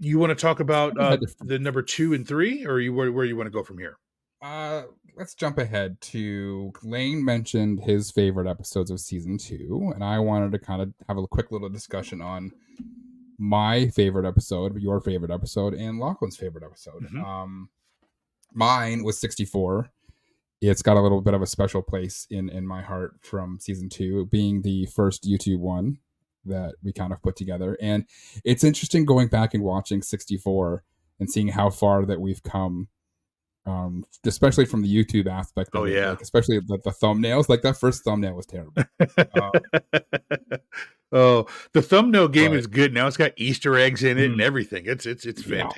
you want to talk about uh, the number two and three, or you where where you want to go from here? Uh, let's jump ahead to Lane mentioned his favorite episodes of season two, and I wanted to kind of have a quick little discussion on my favorite episode, your favorite episode, and Lachlan's favorite episode. Mm-hmm. Um, mine was 64 it's got a little bit of a special place in in my heart from season two being the first youtube one that we kind of put together and it's interesting going back and watching 64 and seeing how far that we've come Um, especially from the YouTube aspect. Of Oh, it, yeah. like, especially the, the thumbnails. Like that first thumbnail was terrible. Uh, oh, the thumbnail game But- is good now. It's got Easter eggs in it and Mm. everything. It's it's it's Yeah.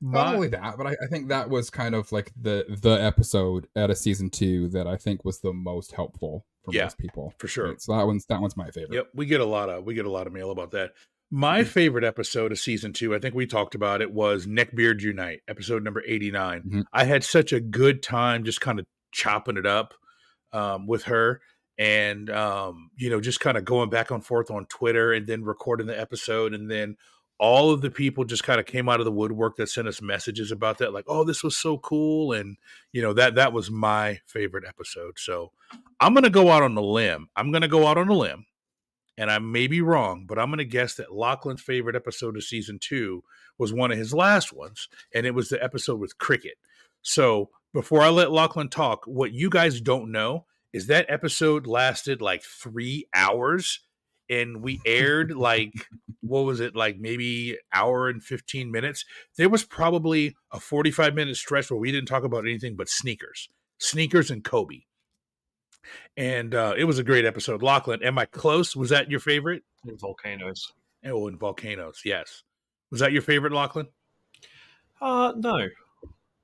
Fantastic. Not only that, but I, I think that was kind of like the the episode out of season two that I think was the most helpful for Yeah, most people. for sure. Right, So that one's that one's my favorite. Yep, we get a lot of we get a lot of mail about that. My favorite episode of season two, I think we talked about it, was Neckbeard Unite, episode number 89. Mhm. I had such a good time just kind of chopping it up um, with her and um, you know, just kind of going back and forth on Twitter and then recording the episode and then all of the people just kind of came out of the woodwork that sent us messages about that, like, oh, this was so cool. And you know, that that was my favorite episode. So I'm gonna go out on a limb. I'm gonna go out on a limb and I may be wrong, but I'm going to guess that Lachlan's favorite episode of season two was one of his last ones, and it was the episode with Kriket. So before I let Lachlan talk, what you guys don't know is that episode lasted like three hours, and we aired like what was it like maybe hour and 15 minutes there was probably a 45 minute stretch where we didn't talk about anything but sneakers sneakers and kobe and uh, it was a great episode. Lachlan, am I close? Was that your favorite? in volcanoes. Oh, and volcanoes. Yes. Was that your favorite, Lachlan? Uh no.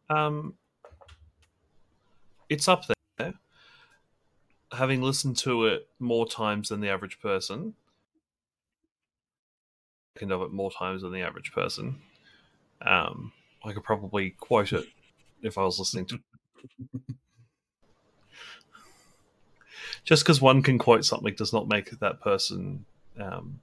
Um it's up there. Having listened to it more times than the average person. Of it more times than the average person. Um I could probably quote it if I was listening to just because one can quote something does not make that person um,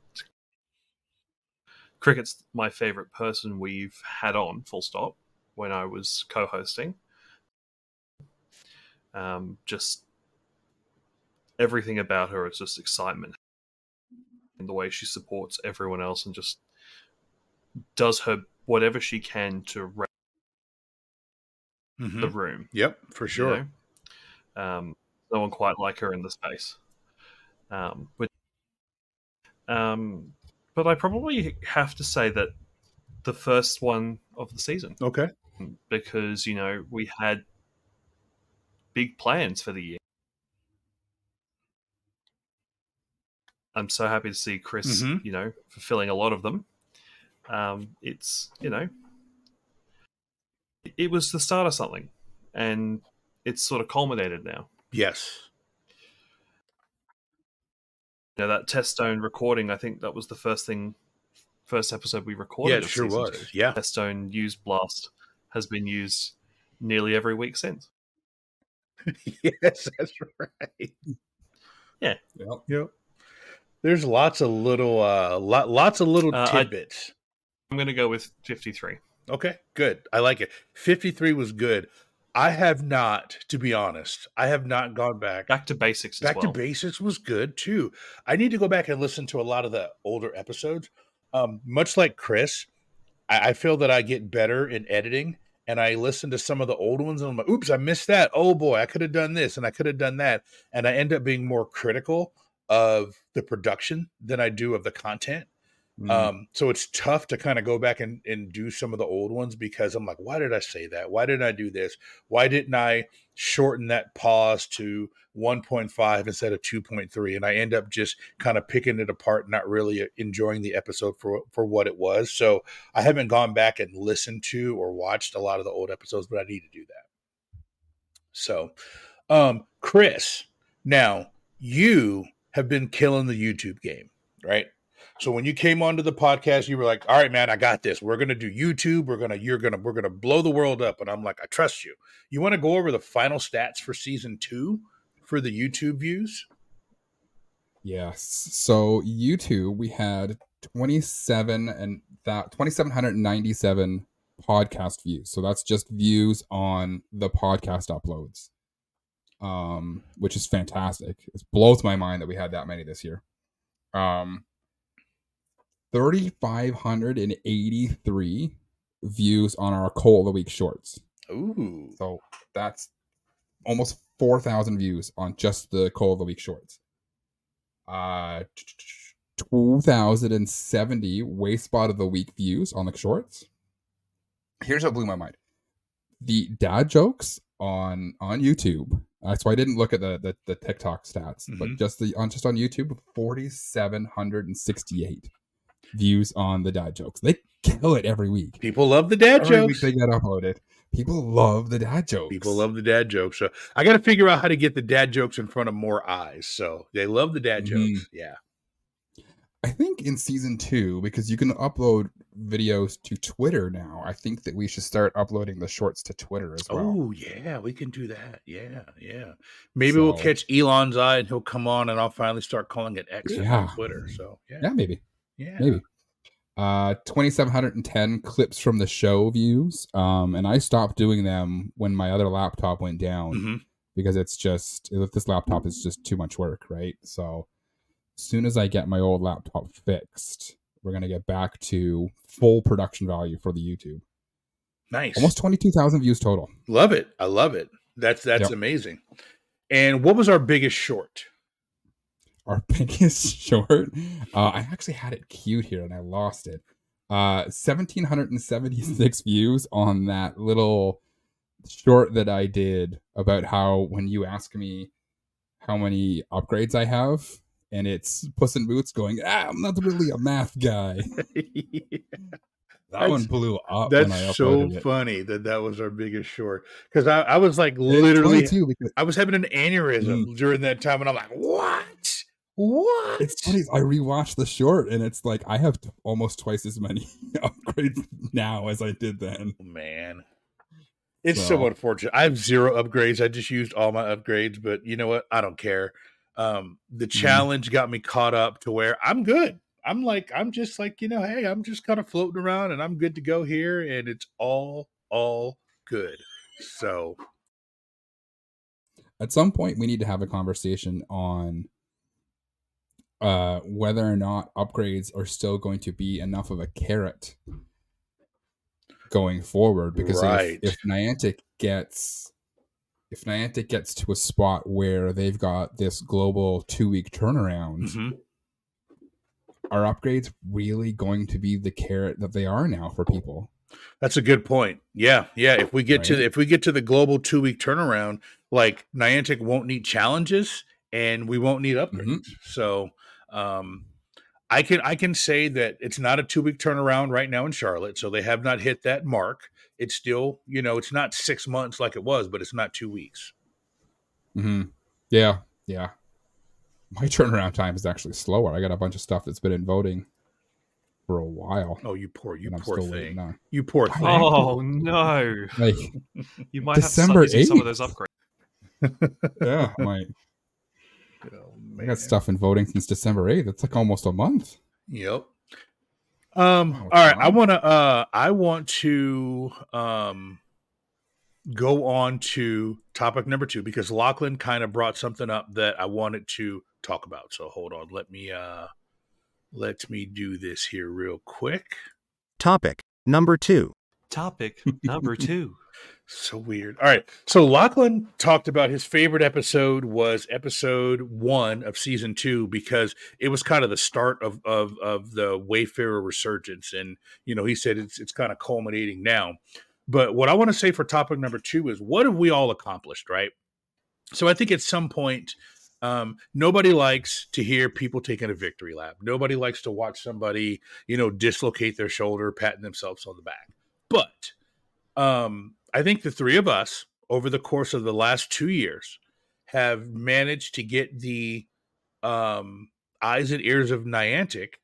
Kriket's my favorite person we've had on full stop when i was co-hosting um, just everything about her is just excitement and the way she supports everyone else and just does her whatever she can to wrap Mm-hmm. the room Yep, for you sure. know? Um, no one quite like her in the space. Um, but, um, but I probably have to say that the first one of the season Okay. because you know we had big plans for the year. I'm so happy to see Chris, Mhm. you know, fulfilling a lot of them. Um, it's you know, it was the start of something, and it's sort of culminated now. Yes. You know, that test stone recording, I think that was the first thing, first episode we recorded. Yeah, it sure was. two. Yeah. Test stone used blast has been used nearly every week since. yes, that's right. Yep. Yep. There's lots of little, uh, lot, lots of little Uh, tidbits. I'm going to go with 53. Okay, good. I like it. 53 was good. I have not, to be honest, I have not gone back. Back to basics as Back well. to Basics was good too. I need to go back and listen to a lot of the older episodes. Um, much like Chris, I, I feel that I get better in editing and I listen to some of the old ones and I'm like, oops, I missed that. Oh boy, I could have done this and I could have done that. And I end up being more critical of the production than I do of the content. Mm. Um, so it's tough to kind of go back and, and do some of the old ones because I'm like, why did I say that? Why didn't I do this? Why didn't I shorten that pause to 1.5 instead of 2.3? And I end up just kind of picking it apart, not really uh, enjoying the episode for for what it was. So I haven't gone back and listened to or watched a lot of the old episodes, but I need to do that. So, um, Chris, now you have been killing the YouTube game, right? So when you came onto the podcast, you were like, "All right, man, I got this. We're gonna do YouTube. We're gonna, you're gonna, we're gonna blow the world up." And I'm like, "I trust you." You want to go over the final stats for season two for the YouTube views? Yes. So YouTube, we had 27 and that 2797 podcast views. So that's just views on the podcast uploads. Um, which is fantastic. It blows my mind that we had that many this year. Um 3583 views on our Coal of the Week shorts. Ooh, So that's almost 4,000 views on just the Coal of the Week shorts. Uh, 2,070 Wayspot of the Week views on the shorts. Here's what blew my mind the dad jokes on on YouTube. That's why I didn't look at the the, the TikTok stats, but Mhm. just the on just on YouTube, forty seven hundred and sixty eight views on the dad jokes. They kill it every week. People love the dad Every jokes. week they get uploaded. People love the dad jokes. People love the dad jokes. So I got to figure out how to get the dad jokes in front of more eyes. So they love the dad Mhm. jokes. Yeah. I think in season two, because you can upload videos to Twitter now, I think that we should start uploading the shorts to Twitter as well. Oh yeah, we can do that. Yeah, yeah. Maybe we'll catch Elon's eye and he'll come on, and I'll finally start calling it X Yeah. on Twitter. So yeah, Yeah, maybe. yeah. Maybe. Uh 2710 clips from the show views. Um and I stopped doing them when my other laptop went down Mhm. because it's just this laptop is just too much work, right? So soon as I get my old laptop fixed, we're going to get back to full production value for the YouTube. Nice. Almost 22,000 views total. love it. I love it. That's that's Yep. amazing. And what was our biggest short? our biggest short. Uh, I actually had it queued here and I lost it. Uh, 1776 views on that little short that I did about how when you ask me how many upgrades I have, and it's Puss in Boots going, ah, I'm not really a math guy. That That's- one blew up That's so it. funny that that was our biggest short because I, I was like literally because I was having an aneurysm Mm. during that time, and I'm like, what? What? it's funny. I rewatched the short and it's like I have t- almost twice as many upgrades now as I did then. Oh, man. It's so So- unfortunate. I have zero upgrades. I just used all my upgrades, but you know what? I don't care. Um, the Mm-hmm. challenge got me caught up to where I'm good. I'm like, I'm just like, you know, hey, I'm just kind of floating around and I'm good to go here, and it's all, all good. So at some point we need to have a conversation on uh whether or not upgrades are still going to be enough of a carrot going forward because Right. if, if Niantic gets if Niantic gets to a spot where they've got this global two week turnaround, mhm. are upgrades really going to be the carrot that they are now for people? That's a good point. Yeah, yeah. If we get to the, if we get to the global two week turnaround, like Niantic won't need challenges and we won't need upgrades. Mhm. So um, I can I can say that it's not a two week turnaround right now in Charlotte. So they have not hit that mark. It's still you know it's not six months like it was, but it's not two weeks. hmm Yeah, yeah. My turnaround time is actually slower. I got a bunch of stuff that's been in voting for a while. Oh, you poor you and poor thing. You poor thing. Oh no! Like, You might December have to some of those upgrades. yeah, my Oh, I got stuff in voting since December eighth. It's like almost a month. Yep. Um, Oh, all right. I want to, uh, I want to, um, go on to topic number two because Lachlan kind of brought something up that I wanted to talk about. So hold on. Let me, uh, let me do this here real quick. Topic number two. Topic number two. So weird. All right. So Lachlan talked about his favorite episode was episode one of season two because it was kind of the start of of of the Wayfarer resurgence, and you know he said it's it's kind of culminating now. But what I want to say for topic number two is what have we all accomplished, right? So I think at some point, um, nobody likes to hear people taking a victory lap. Nobody likes to watch somebody, you know, dislocate their shoulder, patting themselves on the back. But um, I think the three of us over the course of the last two years have managed to get the um, eyes and ears of Niantic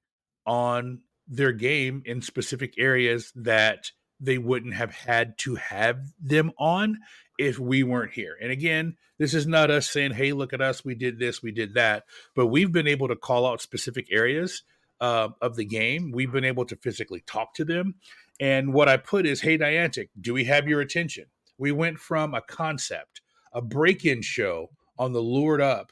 on their game in specific areas that they wouldn't have had to have them on if we weren't here. And again, this is not us saying, hey, look at us, we did this, we did that, but we've been able to call out specific areas uh, of the game. We've been able to physically talk to them. And what I put is, hey, Niantic, do we have your attention? We went from a concept, a break in show on the Lured Up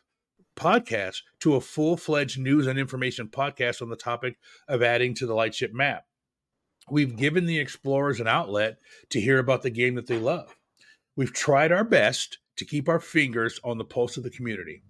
podcast to a full fledged news and information podcast on the topic of adding to the Lightship map. We've given the explorers an outlet to hear about the game that they love. We've tried our best to keep our fingers on the pulse of the community.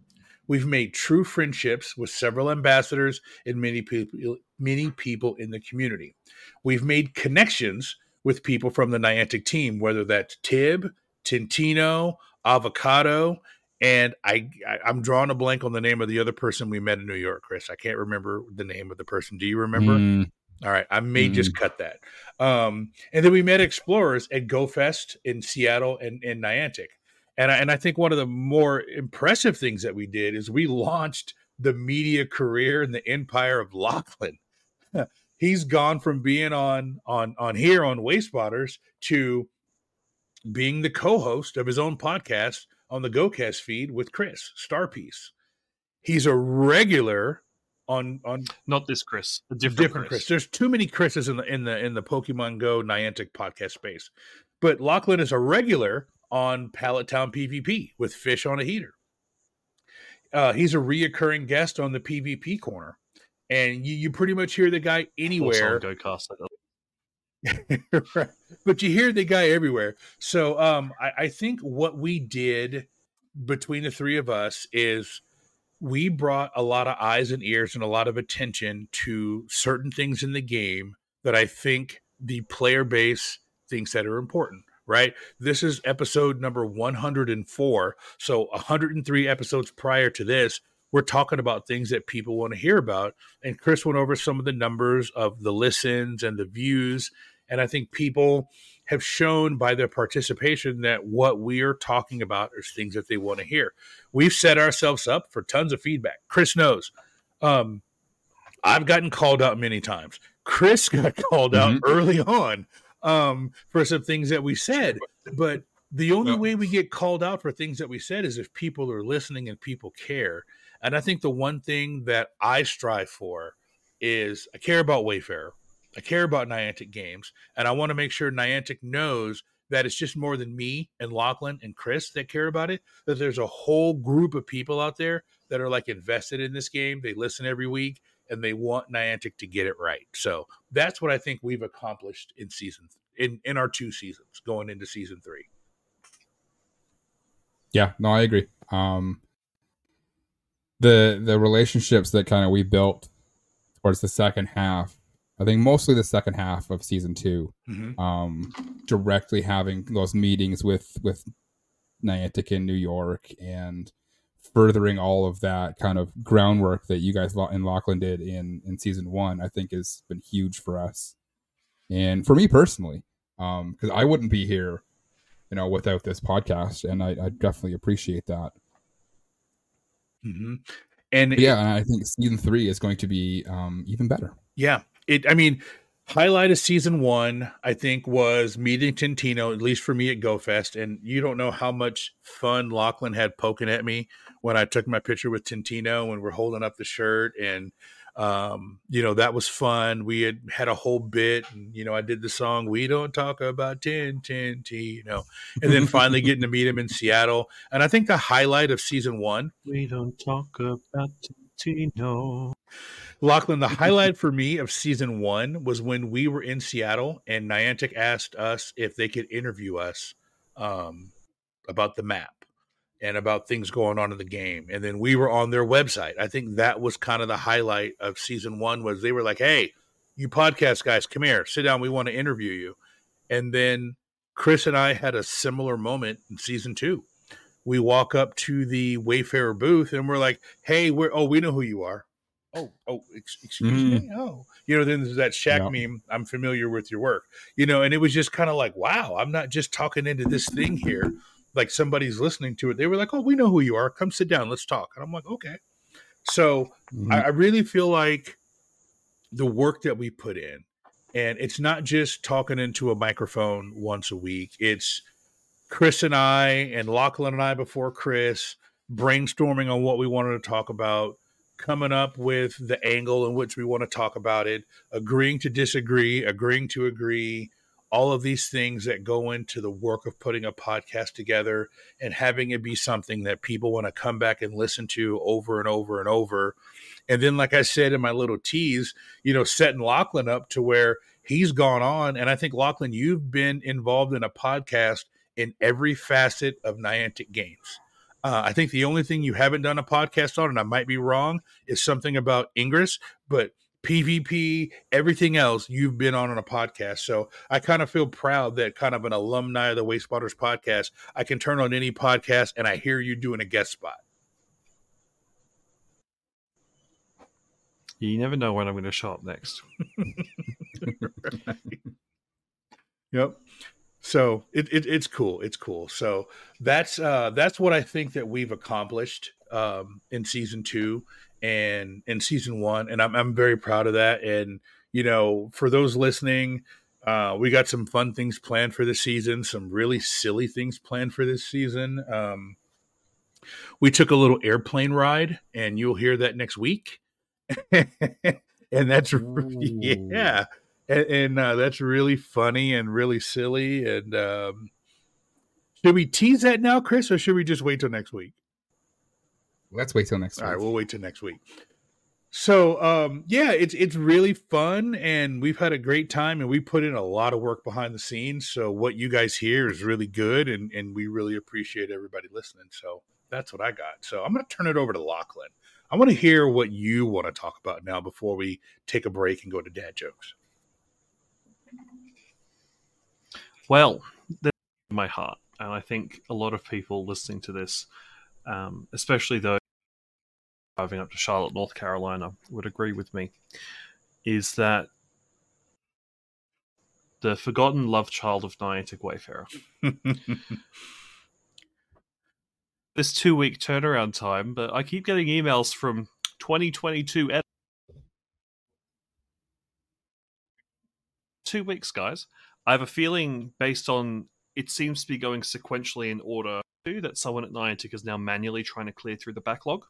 We've made true friendships with several ambassadors and many people, many people in the community. We've made connections with people from the Niantic team, whether that's Tib, Tintino, Avocado, and I, I am drawing a blank on the name of the other person we met in New York, Chris. I can't remember the name of the person. Do you remember? Mm, All right, I may just Mm. cut that. Um, and then we met explorers at GoFest in Seattle and in Niantic. And I, and I think one of the more impressive things that we did is we launched the media career and the empire of Lachlan. He's gone from being on on on here on Wayspotters to being the co-host of his own podcast on the GoCast feed with Chris Starpiece. He's a regular on on Not this Chris, a different, different Chris. Chris. There's too many Chris's in the in the in the Pokemon Go Niantic podcast space. But Lachlan is a regular on Pallet Town PvP with Fish on a Heater. Uh, he's a reoccurring guest on the PvP corner, and you, you pretty much hear the guy anywhere. GoCast. Right. but you hear the guy everywhere. So um, I, I think what we did between the three of us is we brought a lot of eyes and ears and a lot of attention to certain things in the game that I think the player base thinks that are important. Right. This is episode number 104. So 103 episodes prior to this, we're talking about things that people want to hear about. And Chris went over some of the numbers of the listens and the views. And I think people have shown by their participation that what we are talking about is things that they want to hear. We've set ourselves up for tons of feedback. Chris knows. Um, I've gotten called out many times. Chris got called out Mhm. early on um, for some things that we said. But the only Yeah. way we get called out for things that we said is if people are listening and people care. And I think the one thing that I strive for is I care about Wayfarer. I care about Niantic games, and I want to make sure Niantic knows that it's just more than me and Lachlan and Chris that care about it. That there's a whole group of people out there that are like invested in this game. They listen every week and they want Niantic to get it right. So that's what I think we've accomplished in season in in our two seasons going into season three. Yeah, no, I agree. Um, the the relationships that kind of we built towards the second half, I think mostly the second half of season two, Mm-hmm. um, directly having those meetings with with Niantic in New York and furthering all of that kind of groundwork that you guys and Lachlan did in in season one, I think has been huge for us, and for me personally, because I wouldn't be here, you know, without this podcast, and I, I definitely appreciate that. Mm-hmm. And But yeah, and I think season three is going to be um, even better. Yeah. It I mean, highlight of season one, I think, was meeting Tintino, at least for me at GoFest. And you don't know how much fun Lachlan had poking at me when I took my picture with Tintino and we're holding up the shirt and um, you know, that was fun. We had had a whole bit, and you know, I did the song "We Don't Talk About Tin Tin you know, and then finally getting to meet him in Seattle. And I think the highlight of season one We don't talk about Tino. Lachlan, the highlight for me of season one was when we were in Seattle and Niantic asked us if they could interview us um, about the map and about things going on in the game. And then we were on their website. I think that was kind of the highlight of season one was they were like, hey, you podcast guys, come here, sit down. We want to interview you. And then Chris and I had a similar moment in season two. We walk up to the Wayfarer booth and we're like, hey, we're, oh, we know who you are oh, oh, ex- excuse me. Oh, you know, then there's that Shaq Yeah. meme. I'm familiar with your work, you know, and it was just kind of like, wow, I'm not just talking into this thing here. Like somebody's listening to it. They were like, oh, we know who you are. Come sit down. Let's talk. And I'm like, okay. So Mhm. I, I really feel like the work that we put in, and it's not just talking into a microphone once a week. It's Chris and I and Lachlan and I before Chris brainstorming on what we wanted to talk about, coming up with the angle in which we want to talk about it, agreeing to disagree, agreeing to agree, all of these things that go into the work of putting a podcast together and having it be something that people want to come back and listen to over and over and over. And then, like I said in my little tease, you know, setting Lachlan up to where he's gone on. And I think, Lachlan, you've been involved in a podcast in every facet of Niantic games. Uh, I think the only thing you haven't done a podcast on, and I might be wrong, is something about Ingress, but PvP, everything else you've been on on a podcast. So I kind of feel proud that kind of an alumni of the Wayspotters podcast, I can turn on any podcast and I hear you doing a guest spot. You never know when I'm going to show up next. Yep. So it, it it's cool. It's cool. So that's uh that's what I think that we've accomplished um in season two and in season one. And I'm I'm very proud of that. And you know, for those listening, uh we got some fun things planned for this season, some really silly things planned for this season. Um we took a little airplane ride and you'll hear that next week. and that's yeah and, and uh, that's really funny and really silly. And um, should we tease that now, Chris, or should we just wait till next week? Let's wait till next All week. right, we'll wait till next week. So um, yeah, it's it's really fun, and we've had a great time, and we put in a lot of work behind the scenes. So what you guys hear is really good, and and we really appreciate everybody listening. So that's what I got. So I'm going to turn it over to Lachlan. I want to hear what you want to talk about now before we take a break and go to dad jokes. Well, that's my heart, and I think a lot of people listening to this, um, especially those driving up to Charlotte, North Carolina, would agree with me, is that the forgotten love child of Niantic Wayfarer. this two week turnaround time, but I keep getting emails from 2022 ed- two weeks, guys. I have a feeling, based on it seems to be going sequentially in order, that someone at Niantic is now manually trying to clear through the backlog.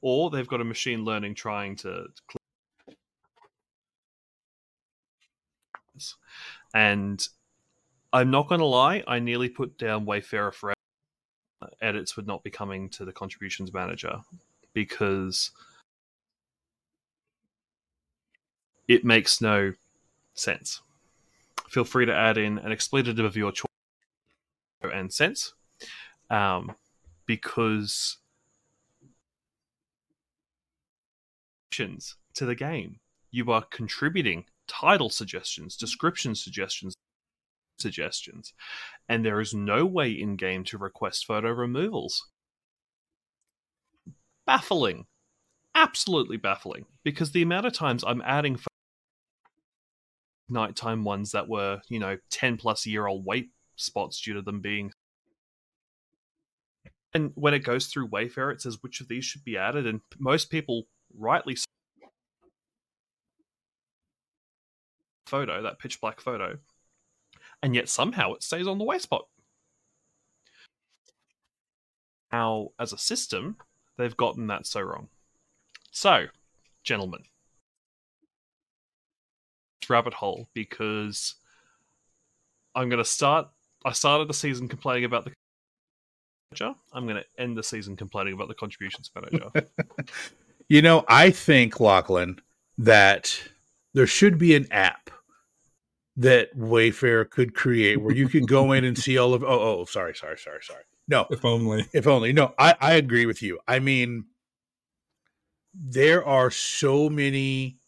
Or they've got a machine learning trying to clear. And I'm not going to lie, I nearly put down Wayfarer forever. Edits would not be coming to the contributions manager because it makes no sense. Feel free to add in an expletive of your choice and sense, um, because to the game, you are contributing title suggestions, description suggestions, suggestions, and there is no way in game to request photo removals. Baffling, absolutely baffling, because the amount of times I'm adding nighttime ones that were, you know, 10 plus year old wait spots due to them being. And when it goes through Wayfarer, it says which of these should be added, and most people rightly photo, that pitch black photo, and yet somehow it stays on the Wayspot. How, as a system, they've gotten that so wrong. So, gentlemen, rabbit hole because I'm going to start. I started the season complaining about the manager. I'm going to end the season complaining about the contributions manager. you know, I think Lachlan that there should be an app that Wayfarer could create where you could go in and see all of. Oh, oh, sorry, sorry, sorry, sorry. No, if only, if only. No, I I agree with you. I mean, there are so many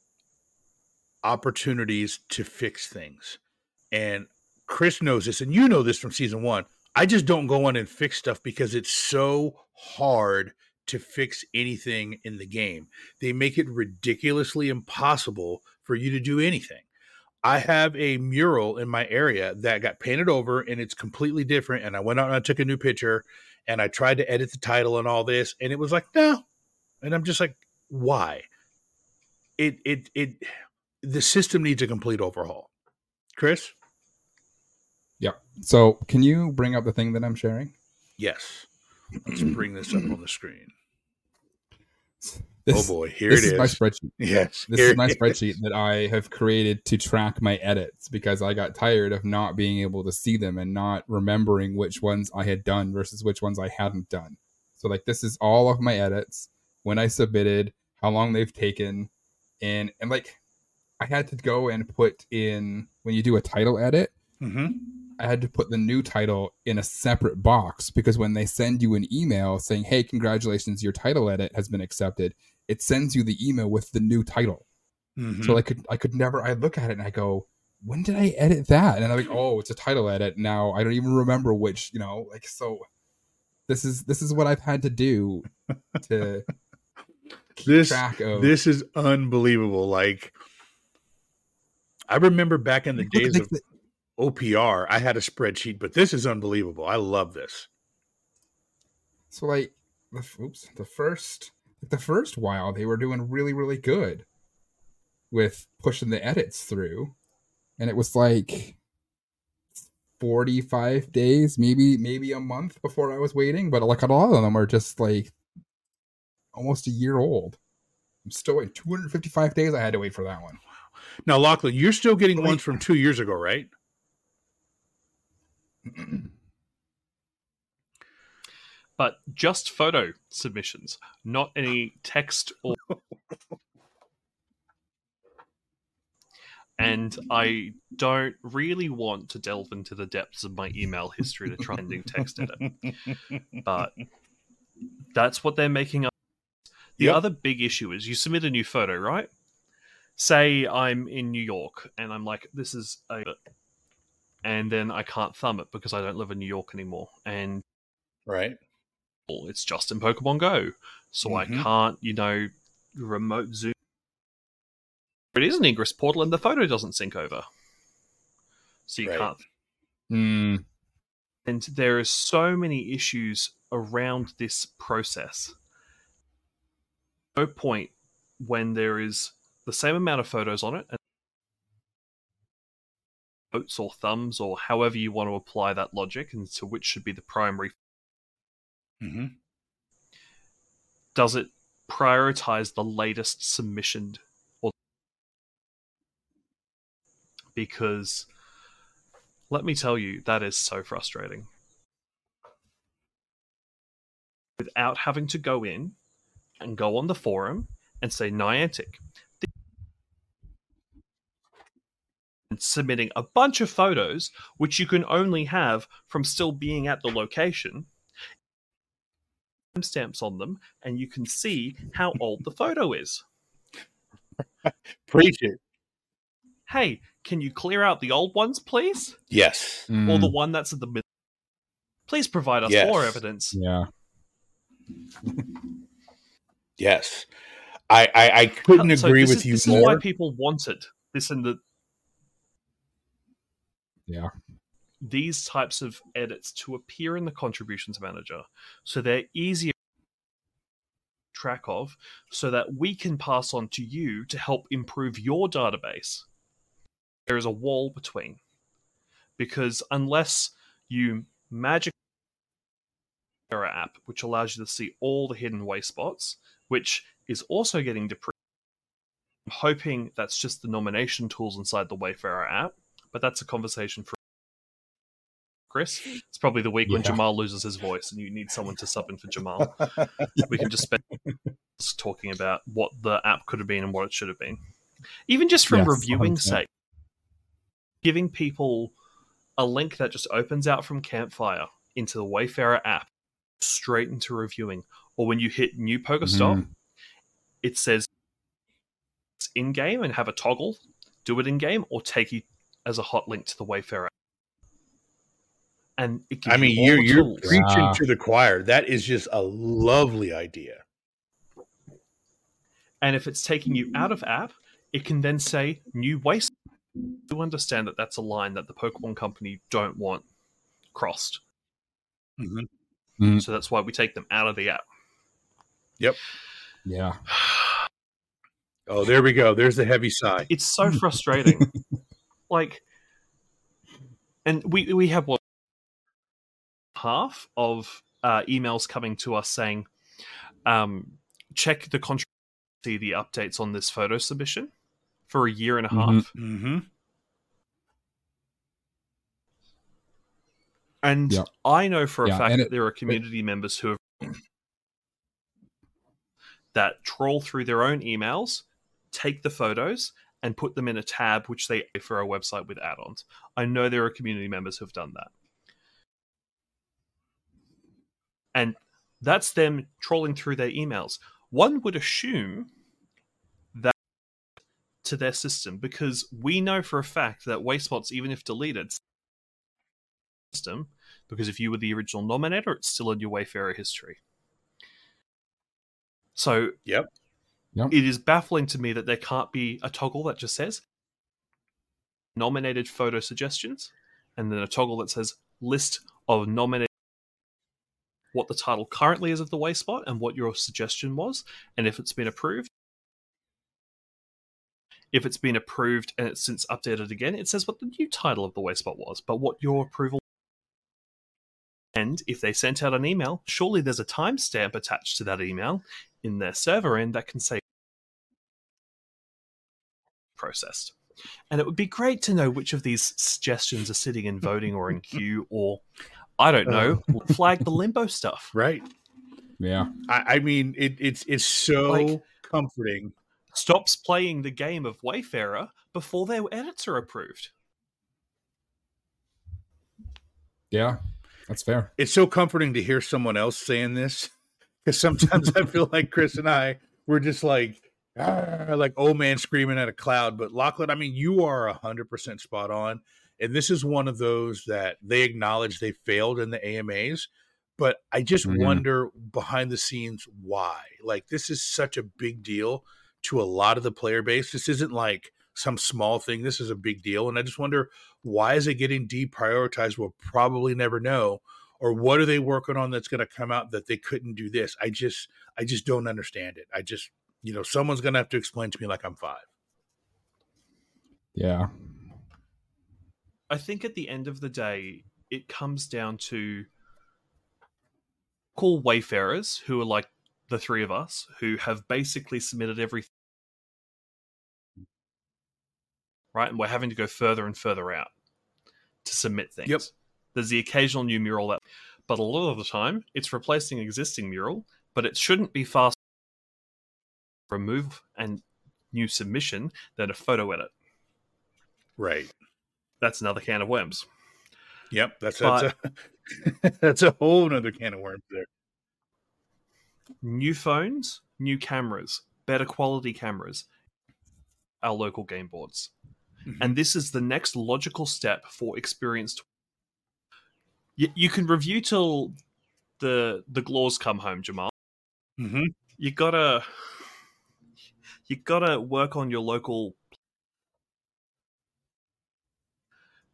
opportunities to fix things. And Chris knows this, and you know this from season one. I just don't go on and fix stuff because it's so hard to fix anything in the game. They make it ridiculously impossible for you to do anything. I have a mural in my area that got painted over and it's completely different. And I went out and I took a new picture and I tried to edit the title and all this, and it was like, no. And I'm just like, why? It it it the system needs a complete overhaul. Chris? Yeah. So, can you bring up the thing that I'm sharing? Yes. Let's bring this up on the screen. This, oh boy, here this it is. is. my spreadsheet. Yes, this is my it spreadsheet that I have created to track my edits because I got tired of not being able to see them and not remembering which ones I had done versus which ones I hadn't done. So, like, this is all of my edits when I submitted, how long they've taken, and and like I had to go and put in when you do a title edit. Mm-hmm. I had to put the new title in a separate box because when they send you an email saying, "Hey, congratulations, your title edit has been accepted," it sends you the email with the new title. Mhm. So I could I could never I look at it and I go, when did I edit that? And I'm like, oh, it's a title edit. Now I don't even remember which, you know, like so this is this is what I've had to do to keep this track of this is unbelievable. Like I remember back in the days of OPR, I had a spreadsheet, but this is unbelievable. I love this. so like the oops, the first the first while they were doing really, really good with pushing the edits through. And it was like 45 days, maybe maybe a month before I was waiting, but like a lot of them are just like almost a year old. I'm still waiting 255 days I had to wait for that one. Now, Lachlan, you're still getting Wait. ones from two years ago, right? but just photo submissions, not any text or. and I don't really want to delve into the depths of my email history to try and do text edit, but that's what they're making up. The Yep. other big issue is you submit a new photo, right? Say I'm in New York and I'm like, this is a. And then I can't thumb it because I don't live in New York anymore. And Right. it's just in Pokemon Go. So Mhm. I can't, you know, remote zoom. It is an Ingress portal and the photo doesn't sync over. So you Right. can't. Hmm. And there are so many issues around this process. No point when there is the same amount of photos on it and notes or thumbs or however you want to apply that logic and to which should be the primary hmm does it prioritize the latest submission or because let me tell you that is so frustrating. Without having to go in and go on the forum and say Niantic and submitting a bunch of photos which you can only have from still being at the location stamps on them and you can see how old the photo is. Preach it. Hey, can you clear out the old ones, please? Yes. Or the Hmm. one that's in the middle? Please provide us Yes. more evidence. Yeah. Yes. I I, I couldn't So agree this with is, you This is why more. people wanted this in the Yeah. these types of edits to appear in the contributions manager. So they're easier track of so that we can pass on to you to help improve your database. There is a wall between. Because unless you magic error app which allows you to see all the hidden Wayspots which is also getting depressed i'm hoping that's just the nomination tools inside the wayfarer app but that's a conversation for Chris. It's probably the week when Jamal loses his voice and you need someone to sub in for Jamal. we can just spend talking about what the app could have been and what it should have been. Even just from Yes, reviewing 100%. sake, giving people a link that just opens out from Campfire into the Wayfarer app straight into reviewing. Or when you hit new Pokestop, Mhm. it says it's in game and have a toggle, do it in game, or take you as a hot link to the Wayfarer. And it gives I mean, you all you're you're preaching Yeah. to the choir. That is just a lovely idea. And if it's taking you out of app, it can then say new waste. You understand that that's a line that the Pokemon Company don't want crossed. Mhm. Mm. So that's why we take them out of the app. Yep. Yeah. Oh, there we go. There's the heavy sigh. It's so frustrating. Like, and we we have what half of uh, emails coming to us saying, um, check the contract, see the updates on this photo submission for a year and a Mhm. half. Mm-hmm. And Yep. I know for a Yeah, fact and that it- there are community members who have that troll through their own emails, take the photos, and put them in a tab which they for a website with add-ons. I know there are community members who've done that. And that's them trolling through their emails. One would assume that to their system because we know for a fact that Wayspots, even if deleted, system because if you were the original nominator, it's still in your Wayfarer history. So, Yep. Yep. it is baffling to me that there can't be a toggle that just says nominated photo suggestions and then a toggle that says list of nominated what the title currently is of the Wayspot and what your suggestion was and if it's been approved if it's been approved and it's since updated again it says what the new title of the Wayspot was but what your approval and if they sent out an email surely there's a timestamp attached to that email in their server end that can say processed. And it would be great to know which of these suggestions are sitting in voting or in queue, or I don't know, uh. flag the limbo stuff. Right. Yeah. I, I mean, it, it's it's so Like- comforting. Stops playing the game of Wayfarer before their edits are approved. Yeah. That's fair. It's so comforting to hear someone else saying this because sometimes I feel like Chris and I we're just like like old man screaming at a cloud. But Lachlan, I mean, you are hundred percent spot on, and this is one of those that they acknowledge they failed in the AMAs. But I just Mhm. wonder behind the scenes why. Like this is such a big deal to a lot of the player base. This isn't like some small thing. This is a big deal, and I just wonder why is it getting deprioritized? We'll probably never know. Or what are they working on that's going to come out that they couldn't do this? I just, I just don't understand it. I just, you know, someone's going to have to explain to me like I'm five. Yeah. I think at the end of the day, it comes down to call wayfarers who are like the three of us who have basically submitted everything. Right, and we're having to go further and further out to submit things. Yep. There's the occasional new mural that, but a lot of the time it's replacing existing mural. But it shouldn't be fast remove and new submission than a photo edit. Right. That's another can of worms. Yep. That's that's a, that's a whole nother can of worms there. new phones, new cameras, better quality cameras, our local game boards. Mhm. And this is the next logical step for experienced. You, you can review till the the glows come home, Jamal. Mm-hmm. You gotta you gotta work on your local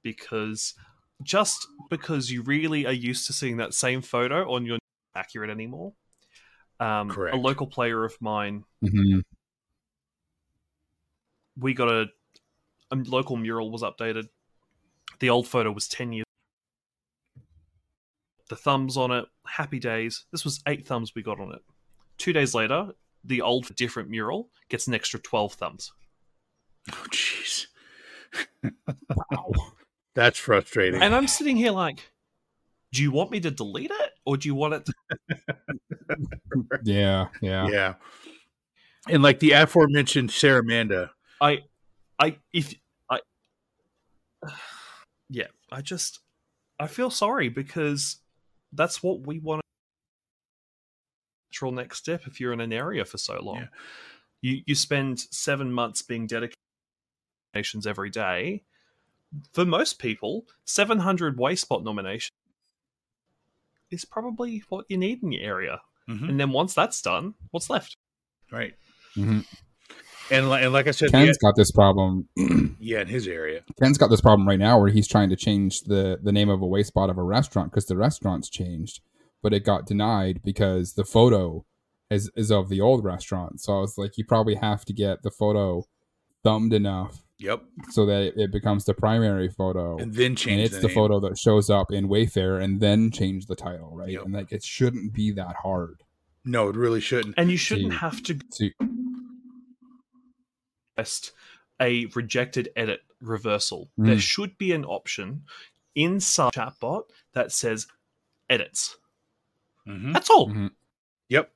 because just because you really are used to seeing that same photo on your accurate anymore. Um, Correct. A local player of mine hmm we got a, a local mural was updated. The old photo was 10 years. The thumbs on it, happy days. This was eight thumbs we got on it. Two days later, the old different mural gets an extra 12 thumbs. Oh, jeez. Wow. That's frustrating. And I'm sitting here like, do you want me to delete it or do you want it to. Yeah. Yeah. yeah. And like the aforementioned Sarah Amanda, I, I, if, I, yeah, I just, I feel sorry because that's what we want. Natural next step if you're in an area for so long. Yeah. You you spend seven months being dedicated to nominations every day. For most people, 700 Wayspot nomination is probably what you need in your area. Mhm. And then once that's done, what's left? right? Mhm. And like, and like I said, Ken's yeah, got this problem. yeah, in his area, Ken's got this problem right now where he's trying to change the the name of a Wayspot of a restaurant because the restaurant's changed, but it got denied because the photo is is of the old restaurant. So I was like, you probably have to get the photo thumbed enough yep, so that it, it becomes the primary photo. and then change. and it's the, the, name. photo that shows up in Wayfarer, and then change the title, right? Yep. And like, it shouldn't be that hard. No, it really shouldn't. And you shouldn't See. have to To, request a rejected edit reversal. Mm. There should be an option inside chatbot that says edits. Mhm. That's all. Mhm. Yep.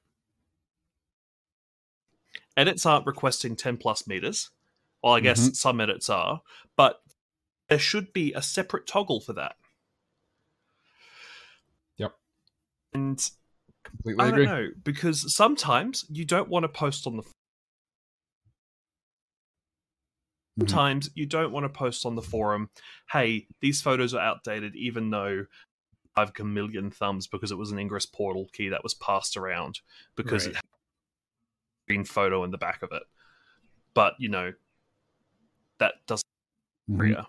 Edits aren't requesting 10 plus meters. Well, I guess Mhm. some edits are, but there should be a separate toggle for that. Yep. And Completely I agree. don't know because sometimes you don't want to post on the. Mhm. Sometimes you don't want to post on the forum, "Hey, these photos are outdated," even though I've a million thumbs because it was an Ingress portal key that was passed around because Right. it had a green photo in the back of it. But you know, that doesn't. Mhm. Yeah.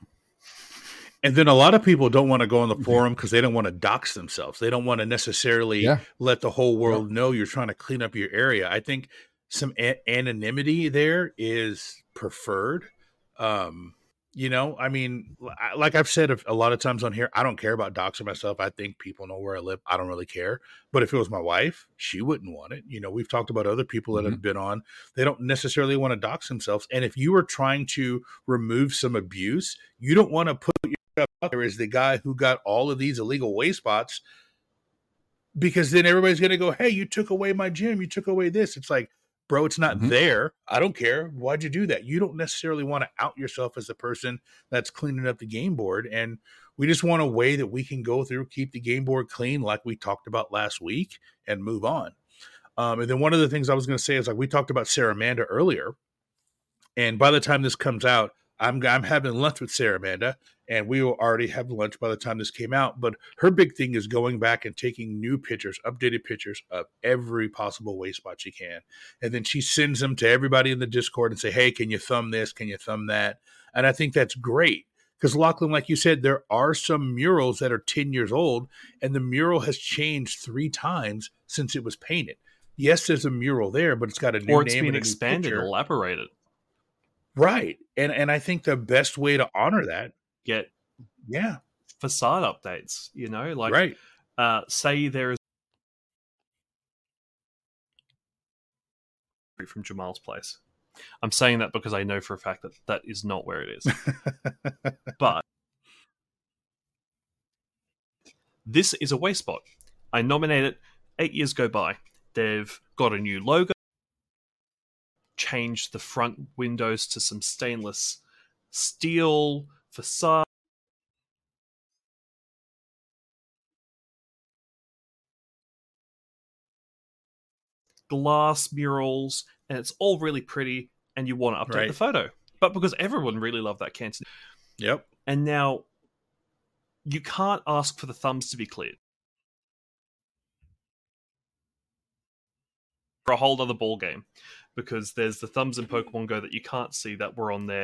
And then a lot of people don't want to go on the forum because they don't want to dox themselves. They don't want to necessarily Yeah. let the whole world know you're trying to clean up your area. I think some a- anonymity there is preferred. Um, you know, I mean, like I've said a lot of times on here, I don't care about doxing myself. I think people know where I live. I don't really care. But if it was my wife, she wouldn't want it. You know, we've talked about other people that mm-hmm. have been on. They don't necessarily want to dox themselves. And if you are trying to remove some abuse, you don't want to put yourself out there as the guy who got all of these illegal Wayspots because then everybody's going to go, Hey, you took away my gym. You took away this. It's like, bro, it's not Mhm. there. I don't care. Why'd you do that? You don't necessarily want to out yourself as the person that's cleaning up the game board. And we just want a way that we can go through, keep the game board clean, like we talked about last week, and move on. Um, and then one of the things I was going to say is like we talked about Sarah Amanda earlier, and by the time this comes out, I'm I'm having lunch with Sarah Amanda, and we will already have lunch by the time this came out. But her big thing is going back and taking new pictures, updated pictures of every possible Wayspot she can, and then she sends them to everybody in the Discord and say, "Hey, can you thumb this? Can you thumb that?" And I think that's great because Lachlan, like you said, there are some murals that are ten years old, and the mural has changed three times since it was painted. Yes, there's a mural there, but it's got a new Or it's name been and expanded, elaborated. Right. And and I think the best way to honor that, Get yeah, facade updates. You know, like right. uh, say there is from Jamal's place. I'm saying that because I know for a fact that that is not where it is. but this is a Wayspot. I nominate it. Eight years go by. They've got a new logo, changed the front windows to some stainless steel facade. Glass murals, and it's all really pretty, and you want to update Right. the photo. But because everyone really loved that canton, Yep. and now you can't ask for the thumbs to be cleared. For a whole other ball game, because there's the thumbs in Pokemon Go that you can't see that were on there.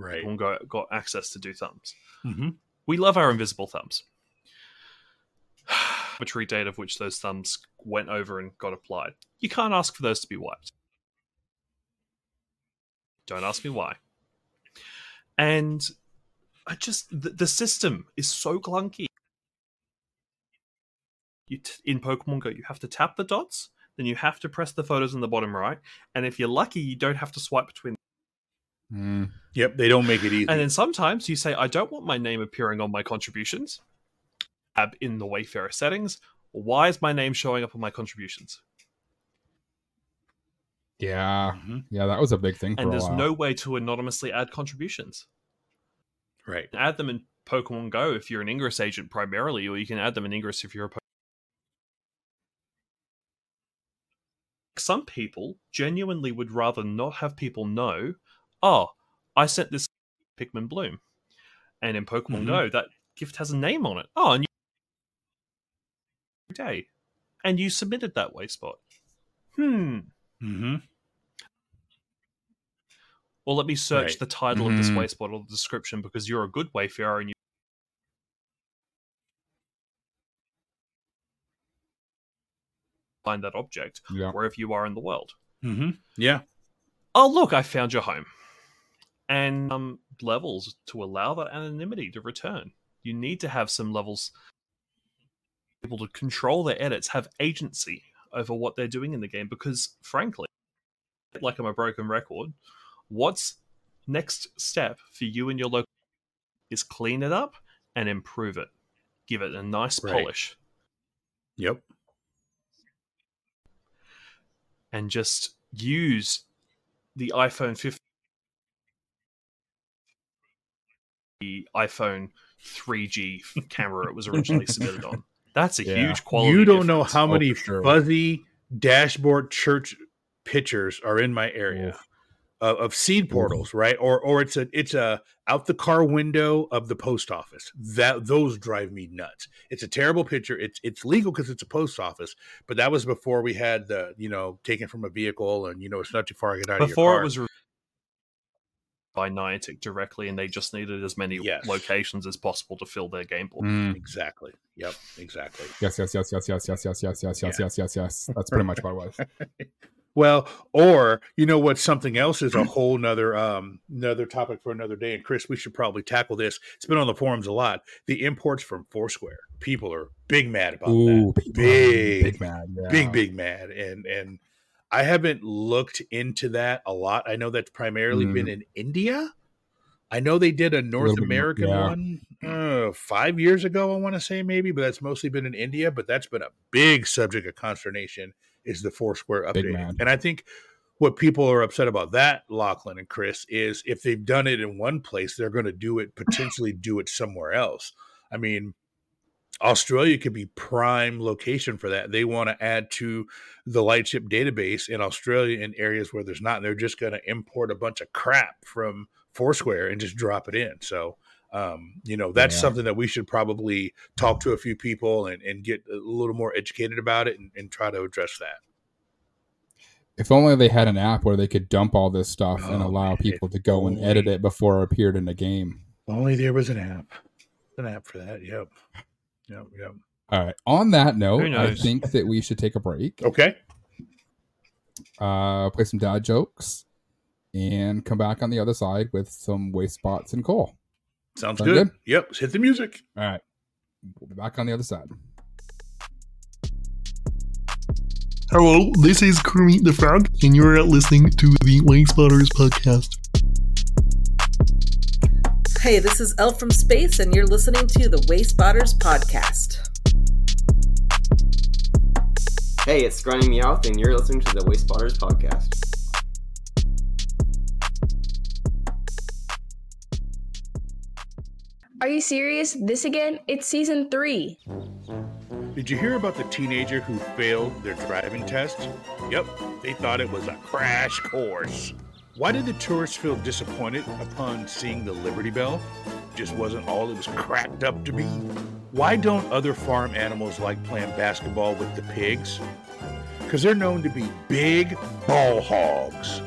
Right. Pokemon Go got access to do thumbs. hmm We love our invisible thumbs. Arbitrary date of which those thumbs went over and got applied. You can't ask for those to be wiped. Don't ask me why. And I just the, the system is so clunky. You t- in Pokemon Go, you have to tap the dots, then you have to press the photos in the bottom right, and if you're lucky, you don't have to swipe between. Mm. Yep. They don't make it easy. And then sometimes you say, I don't want my name appearing on my contributions. Tab in the Wayfarer settings. Why is my name showing up on my contributions? Yeah, Mhm. yeah, that was a big thing for And a there's while. no way to anonymously add contributions. Right. You can add them in Pokemon Go if you're an Ingress agent primarily, or you can add them in Ingress if you're a po- Some people genuinely would rather not have people know, oh, I sent this Pikmin Bloom. And in Pokemon Mhm. Go, that gift has a name on it. Oh, and you day. And you submitted that Wayspot. Hmm. hmm Or let me search Right. the title of this Mhm. Wayspot or the description because you're a good wayfarer and you find that object Yeah. wherever you are in the world. Mm-hmm. Yeah. Oh, look, I found your home. And um, levels to allow that anonymity to return. You need to have some levels able to control their edits, have agency over what they're doing in the game. Because frankly, like I'm a broken record, what's next step for you and your local is clean it up and improve it. Give it a nice Right. polish. Yep. and just use the iPhone 15, the iPhone 3G camera it was originally submitted on. That's a Yeah. huge quality. you don't know how Oh, many sure. fuzzy dashboard church pictures are in my area of, of seed portals, right? Or or it's a it's a out the car window of the post office. That those drive me nuts. It's a terrible picture. It's it's legal because it's a post office, but that was before we had the you know taken from a vehicle and you know it's not too far to get out of your before car. it was re- by Niantic directly, and they just needed as many Yes. locations as possible to fill their game board. Mm. exactly. Yep. Exactly. Yes, yes, yes, yes, yes, yes, yes, yes, yes, yes, yes, yes, yes. That's pretty much what it was. Well, or you know what? Something else is a whole nother um another topic for another day. And Chris, we should probably tackle this. It's been on the forums a lot. The imports from Foursquare. People are big mad about Ooh, that. people are Big, big mad. Yeah. big, big mad. And and I haven't looked into that a lot. I know that's primarily been in India. I know they did a North bit American yeah. one uh, five years ago. I want to say maybe, but that's mostly been in India. But that's been a big subject of consternation. Is the Foursquare update? And I think what people are upset about that, Lachlan and Chris, is if they've done it in one place, they're going to do it potentially do it somewhere else. I mean, Australia could be prime location for that. They want to add to the Lightship database in Australia in areas where there's not. And they're just going to import a bunch of crap from Foursquare and just drop it in. So, um, you know, that's Yeah. something that we should probably talk to a few people and, and get a little more educated about it and, and try to address that. If only they had an app where they could dump all this stuff and Oh, allow man, people to go and edit it before it appeared in the game. Only there was an app, an app for that. Yep. Yep. Yep. All right. On that note, I think that we should take a break, Okay. uh, play some dad jokes, and come back on the other side with some Wayspots and coal. Sounds Sound good. good? Yep. Let's hit the music. All right. We'll be back on the other side. Hello, this is Kermit the Frog, and you're listening to the Wing Spotters podcast. Hey, this is Elf from Space, and you're listening to the Wayspotters podcast. Hey, it's Scrawny Meowth, and you're listening to the Wayspotters podcast. Are you serious? This again? It's season three. Did you hear about the teenager who failed their driving test? Yep, they thought it was a crash course. Why did the tourists feel disappointed upon seeing the Liberty Bell? Just wasn't all it was cracked up to be. Why don't other farm animals like playing basketball with the pigs? Because they're known to be big ball hogs.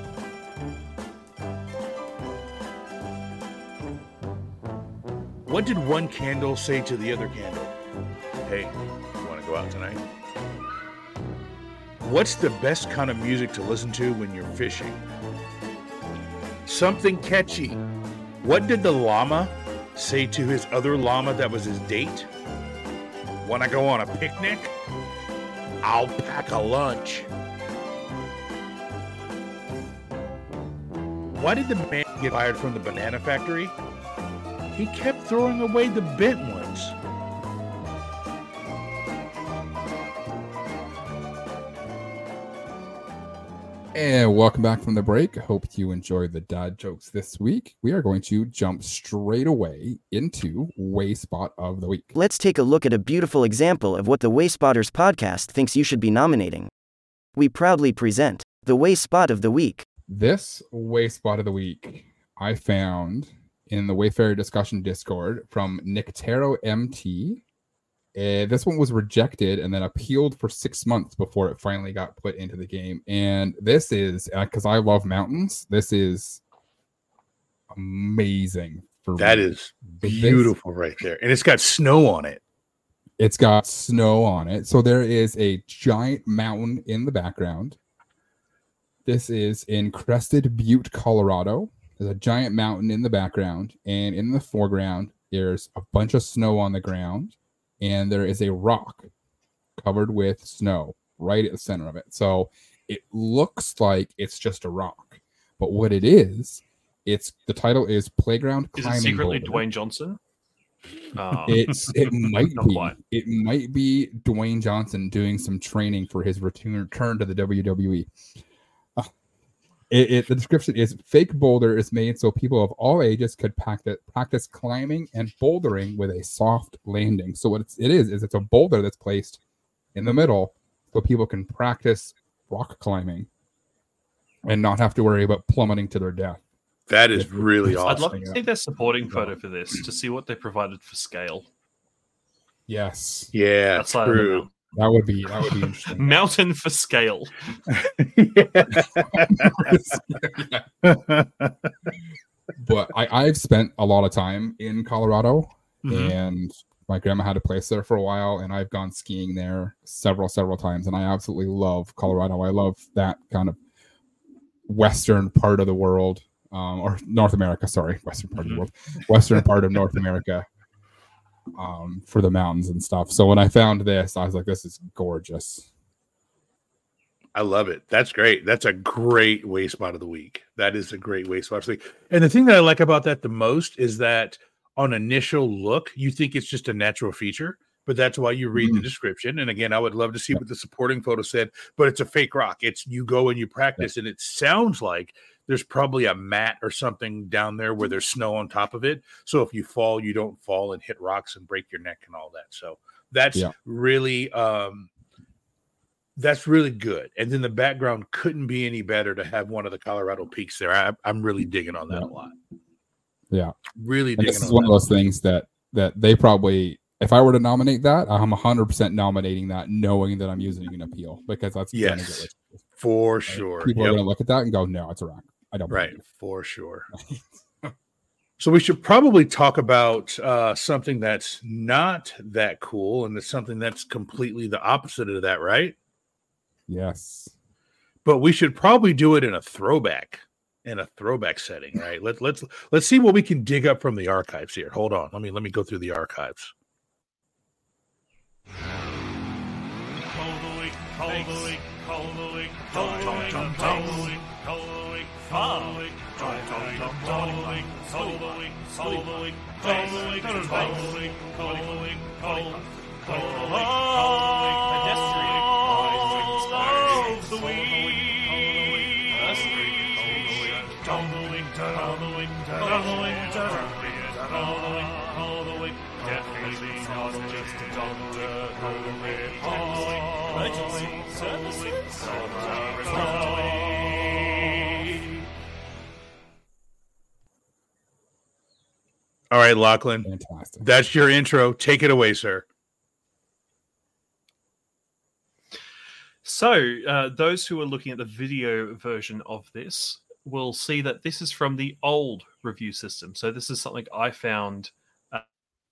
What did one candle say to the other candle? Hey, you want to go out tonight? What's the best kind of music to listen to when you're fishing? Something catchy. What did the llama say to his other llama that was his date? Want to go on a picnic? I'll pack a lunch. Why did the man get fired from the banana factory? He kept throwing away the bent ones. And welcome back from the break. I hope you enjoyed the dad jokes this week. We are going to jump straight away into Wayspot of the Week. Let's take a look at a beautiful example of what the Wayspotters podcast thinks you should be nominating. We proudly present the Wayspot of the Week. This Way Spot of the Week I found in the Wayfarer discussion Discord from Nictero MT. Uh, this one was rejected and then appealed for six months before it finally got put into the game. And this is because I love mountains. This is amazing. For That me. is This- beautiful right there. And it's got snow on it. It's got snow on it. So there is a giant mountain in the background. This is in Crested Butte, Colorado. There's a giant mountain in the background, and in the foreground, there's a bunch of snow on the ground, and there is a rock covered with snow right at the center of it. So it looks like it's just a rock, but what it is, it's the title is Playground Is Climbing it secretly Boulder. Dwayne Johnson? Uh, It's it might be it might be Dwayne Johnson doing some training for his return return to the WWE. It, it, the description is fake boulder is made so people of all ages could practice practice climbing and bouldering with a soft landing. So what it's, it is is it's a boulder that's placed in the middle so people can practice rock climbing and not have to worry about plummeting to their death. That is really awesome. I'd love to see their supporting photo for this to see what they provided for scale. Yes. Yeah, That's of the true. That would be that would be interesting. Mountain for scale. but I, I've spent a lot of time in Colorado, Mhm. and my grandma had a place there for a while, and I've gone skiing there several, several times, and I absolutely love Colorado. I love that kind of western part of the world, um, or North America. Sorry, western part of the world, western part of North America, um, for the mountains and stuff. So when I found this, I was like, "This is gorgeous." I love it. That's great. That's a great Wayspot of the Week. That is a great Wayspot of the Week. And the thing that I like about that the most is that on initial look, you think it's just a natural feature, but that's why you read the description. And again, I would love to see what the supporting photo said, but it's a fake rock. It's you go and you practice, and it sounds like there's probably a mat or something down there where there's snow on top of it. So if you fall, you don't fall and hit rocks and break your neck and all that. So that's Yeah. really um that's really good. And then the background couldn't be any better to have one of the Colorado peaks there. I, I'm really digging on that a lot. Yeah. Really And this is on one of those things that that they probably if I were to nominate that, I'm 100% nominating that knowing that I'm using an appeal because that's Yes, for sure. People are going to look at that and go, "No, it's a rock." I don't Right, for sure. so we should probably talk about uh, something that's not that cool, and it's something that's completely the opposite of that, right? Yes. But we should probably do it in a throwback, in a throwback setting, right? Let's let's let's see what we can dig up from the archives here. Hold on, let me let me go through the archives. Following, following, following, following, following, following, following, following, following, pedestrian, the weed, tumbling, tumbling, tumbling, tumbling, tumbling, definitely not just a doctor, calling, emergency services, All right, Lachlan. Fantastic. That's your intro. Take it away, sir. So, uh, those who are looking at the video version of this will see that this is from the old review system. So, this is something I found uh,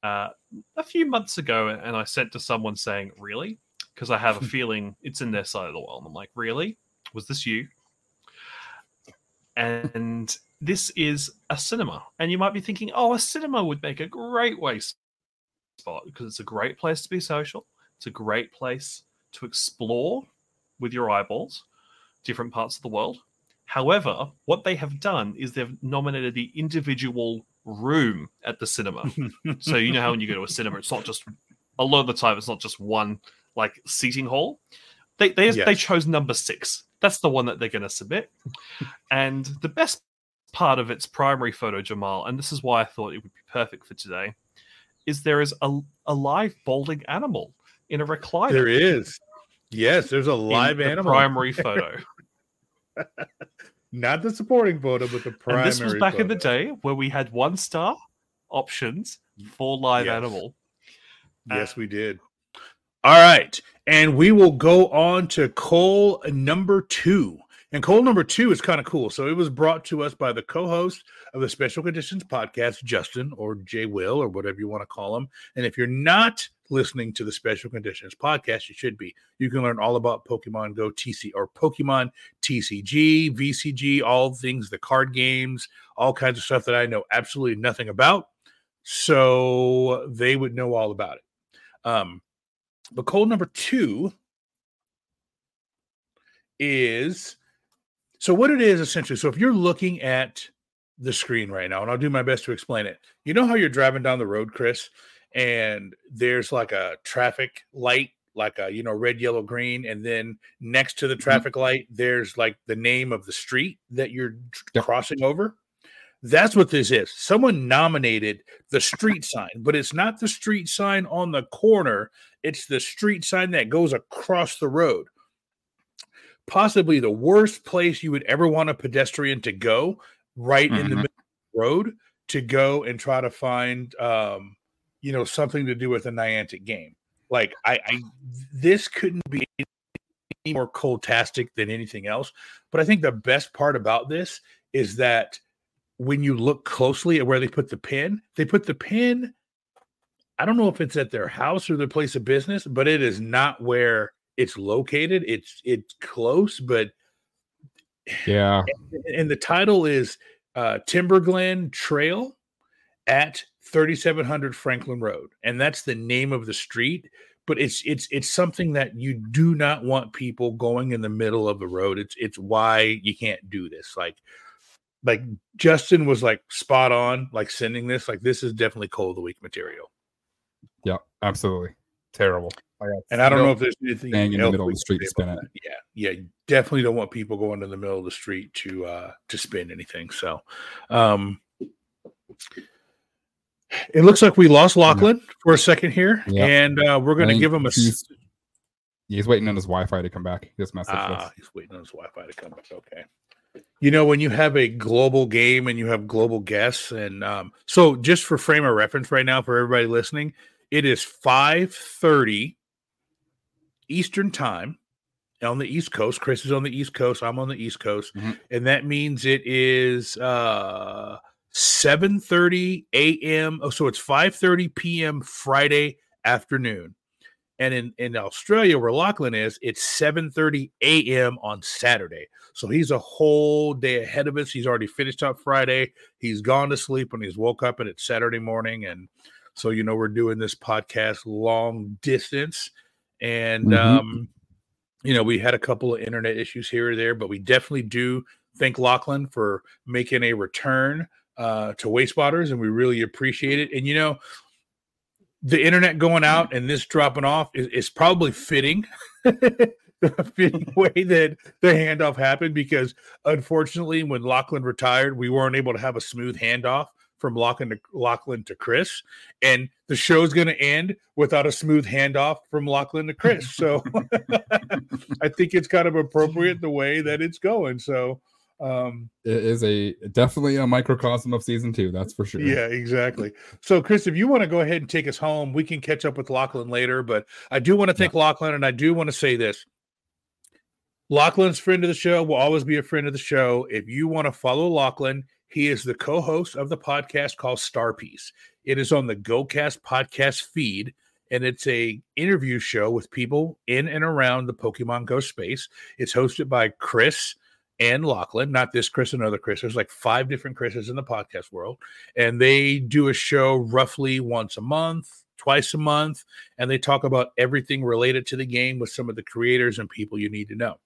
uh, a few months ago, and I sent to someone saying, "Really?" Because I have a feeling it's in their side of the world. I'm like, "Really? Was this you?" And this is a cinema, and you might be thinking, "Oh, a cinema would make a great waste spot because it's a great place to be social. It's a great place to explore with your eyeballs different parts of the world. However, what they have done is they've nominated the individual room at the cinema. so you know how when you go to a cinema, it's not just a lot of the time it's not just one like seating hall. They they they chose number six. That's the one that they're going to submit. and the best part of its primary photo, Jamal, and this is why I thought it would be perfect for today, is there is a, a live balding animal in a recliner. There is. Yes, there's a live the animal. primary photo. Not the supporting photo, but the primary. and this was back in the day where we had one star options for live Yes. animal. Yes, uh, we did. All right. And we will go on to coal number two. And coal number two is kind of cool. So it was brought to us by the co host of the Special Conditions podcast, Justin or Jay Will, or whatever you want to call him. And if you're not listening to the Special Conditions podcast, you should be. You can learn all about Pokemon Go TC or Pokemon TCG, VCG, all things, the card games, all kinds of stuff that I know absolutely nothing about. So they would know all about it. Um, but cold number two is so what it is essentially. So if you're looking at the screen right now, and I'll do my best to explain it. You know how you're driving down the road, Chris, and there's like a traffic light, like a you know red, yellow, green, and then next to the Mm-hmm. traffic light, there's like the name of the street that you're tr- crossing over. That's what this is. Someone nominated the street sign, but it's not the street sign on the corner. It's the street sign that goes across the road. Possibly the worst place you would ever want a pedestrian to go, right in the Mhm. middle of the road, to go and try to find, um, you know, something to do with a Niantic game. Like I, I this couldn't be any more coldtastic than anything else. But I think the best part about this is that when you look closely at where they put the pin, they put the pin. I don't know if it's at their house or their place of business, but it is not where it's located. It's it's close, but Yeah. and, and the title is uh, Timberglen Trail at 3700 Franklin Road, and that's the name of the street. But it's it's it's something that you do not want people going in the middle of the road. It's it's why you can't do this. Like like Justin was like spot on, like sending this. Like this is definitely Coal of the Week material. Yeah, absolutely. Terrible. And I don't know if there's anything in the middle of the street to spin it. that. Yeah, yeah, definitely don't want people going to the middle of the street to uh to spin anything. So, um, it looks like we lost Lachlan for a second here, Yeah. and uh, we're going to give him a. He's, he's waiting on his Wi-Fi to come back. He just messaged Ah, us. he's waiting on his Wi-Fi to come. Back. Okay. You know, when you have a global game and you have global guests, and um, so just for frame of reference, right now for everybody listening, it is five thirty Eastern time on the East Coast. Chris is on the East Coast. I'm on the East Coast, and that means it is uh, seven thirty a.m. Oh, so it's five thirty p.m. Friday afternoon. And in, in Australia, where Lachlan is, it's 7:30 a.m. on Saturday. So he's a whole day ahead of us. He's already finished up Friday. He's gone to sleep when he's woke up and it's Saturday morning. And so you know we're doing this podcast long distance. And Mhm. um, you know, we had a couple of internet issues here or there, but we definitely do thank Lachlan for making a return uh, to Wayspotters, and we really appreciate it. And you know, the internet going out and this dropping off is, is probably fitting. the fitting way that the handoff happened because unfortunately when Lachlan retired, we weren't able to have a smooth handoff from Lachlan to Lachlan to Chris. And the show's gonna end without a smooth handoff from Lachlan to Chris. So I think it's kind of appropriate the way that it's going. So um It is a definitely a microcosm of season two. That's for sure. yeah, exactly. So, Chris, if you want to go ahead and take us home, we can catch up with Lachlan later. But I do want to thank Lachlan, and I do want to say this. Lachlan's friend of the show will always be a friend of the show. If you want to follow Lachlan, he is the co-host of the podcast called Star Piece. It is on the GoCast podcast feed, and it's a interview show with people in and around the Pokemon Go space. It's hosted by Chris and Lachlan, not this Chris, another Chris. There's like five different Chris's in the podcast world, and they do a show roughly once a month, twice a month, and they talk about everything related to the game with some of the creators and people you need to know.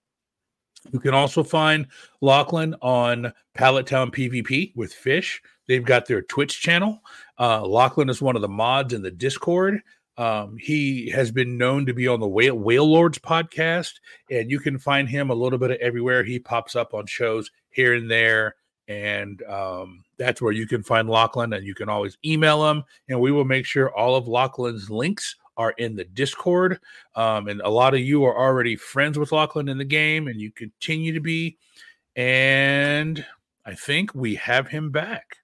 You can also find Lachlan on Pallet Town PvP with Fish. They've got their Twitch channel. Uh, Lachlan is one of the mods in the Discord. Um, he has been known to be on the Whale, Whale Lords podcast, and you can find him a little bit of everywhere. He pops up on shows here and there, and um, that's where you can find Lachlan. And you can always email him, and we will make sure all of Lachlan's links are in the Discord. Um, and a lot of you are already friends with Lachlan in the game, and you continue to be. And I think we have him back.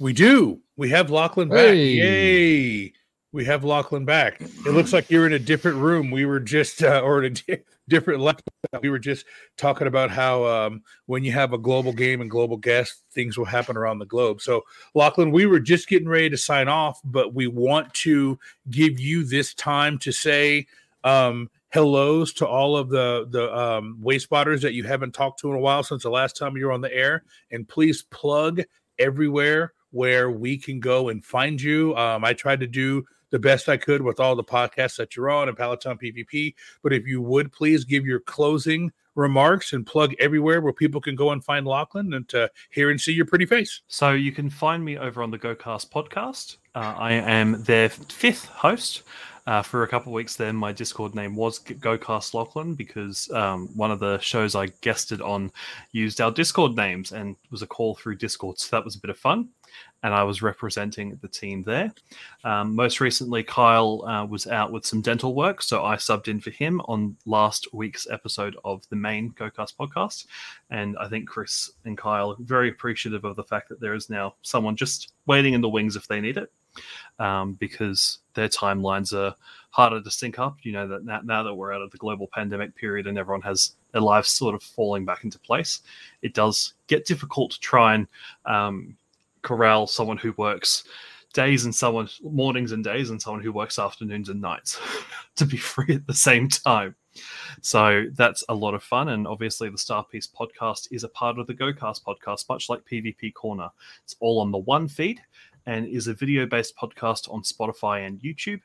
We do. We have Lachlan back. Hey. Yay. We have Lachlan back. It looks like you're in a different room. We were just, uh, or in a di- different laptop. We were just talking about how um, when you have a global game and global guests, things will happen around the globe. So, Lachlan, we were just getting ready to sign off, but we want to give you this time to say um, hellos to all of the the um, Wayspotters that you haven't talked to in a while since the last time you were on the air, and please plug everywhere where we can go and find you. Um, I tried to do the best I could with all the podcasts that you're on and Pallet Town PvP. But if you would please give your closing remarks and plug everywhere where people can go and find Lachlan and to hear and see your pretty face. So you can find me over on the GoCast podcast. Uh, I am their fifth host. Uh, for a couple of weeks then, my Discord name was GoCast Lachlan because um, one of the shows I guested on used our Discord names and was a call through Discord. So that was a bit of fun. And I was representing the team there. Um, most recently, Kyle uh, was out with some dental work. So I subbed in for him on last week's episode of the main GoCast podcast. And I think Chris and Kyle are very appreciative of the fact that there is now someone just waiting in the wings if they need it um, because their timelines are harder to sync up. You know that now, now, that we're out of the global pandemic period and everyone has their lives sort of falling back into place, it does get difficult to try and um, corral someone who works days and someone mornings and days and someone who works afternoons and nights to be free at the same time. So that's a lot of fun. And obviously, the Star Piece podcast is a part of the GoCast podcast, much like PvP Corner. It's all on the one feed and is a video based podcast on Spotify and YouTube.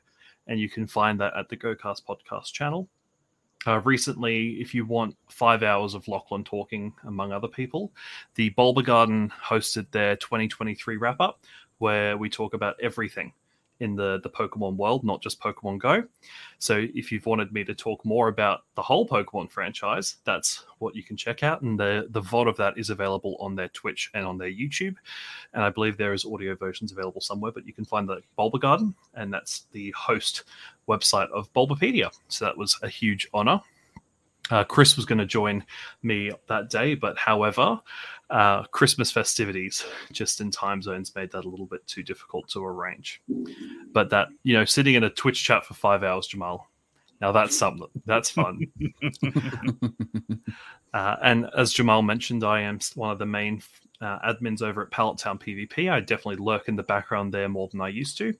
And you can find that at the GoCast podcast channel. Uh, recently, if you want five hours of Lachlan talking, among other people, the Bulbagarden hosted their 2023 wrap up, where we talk about everything in the the Pokemon world, not just Pokemon Go. So if you've wanted me to talk more about the whole Pokemon franchise, that's what you can check out. And the the VOD of that is available on their Twitch and on their YouTube. And I believe there is audio versions available somewhere, but you can find the Bulbagarden, and that's the host website of Bulbapedia. So that was a huge honor. Uh, Chris was going to join me that day, but however, uh, Christmas festivities just in time zones made that a little bit too difficult to arrange. But that, you know, sitting in a Twitch chat for five hours, Jamal, now that's something that's fun. uh, and as Jamal mentioned, I am one of the main uh, admins over at Pallet Town PvP. I definitely lurk in the background there more than I used to.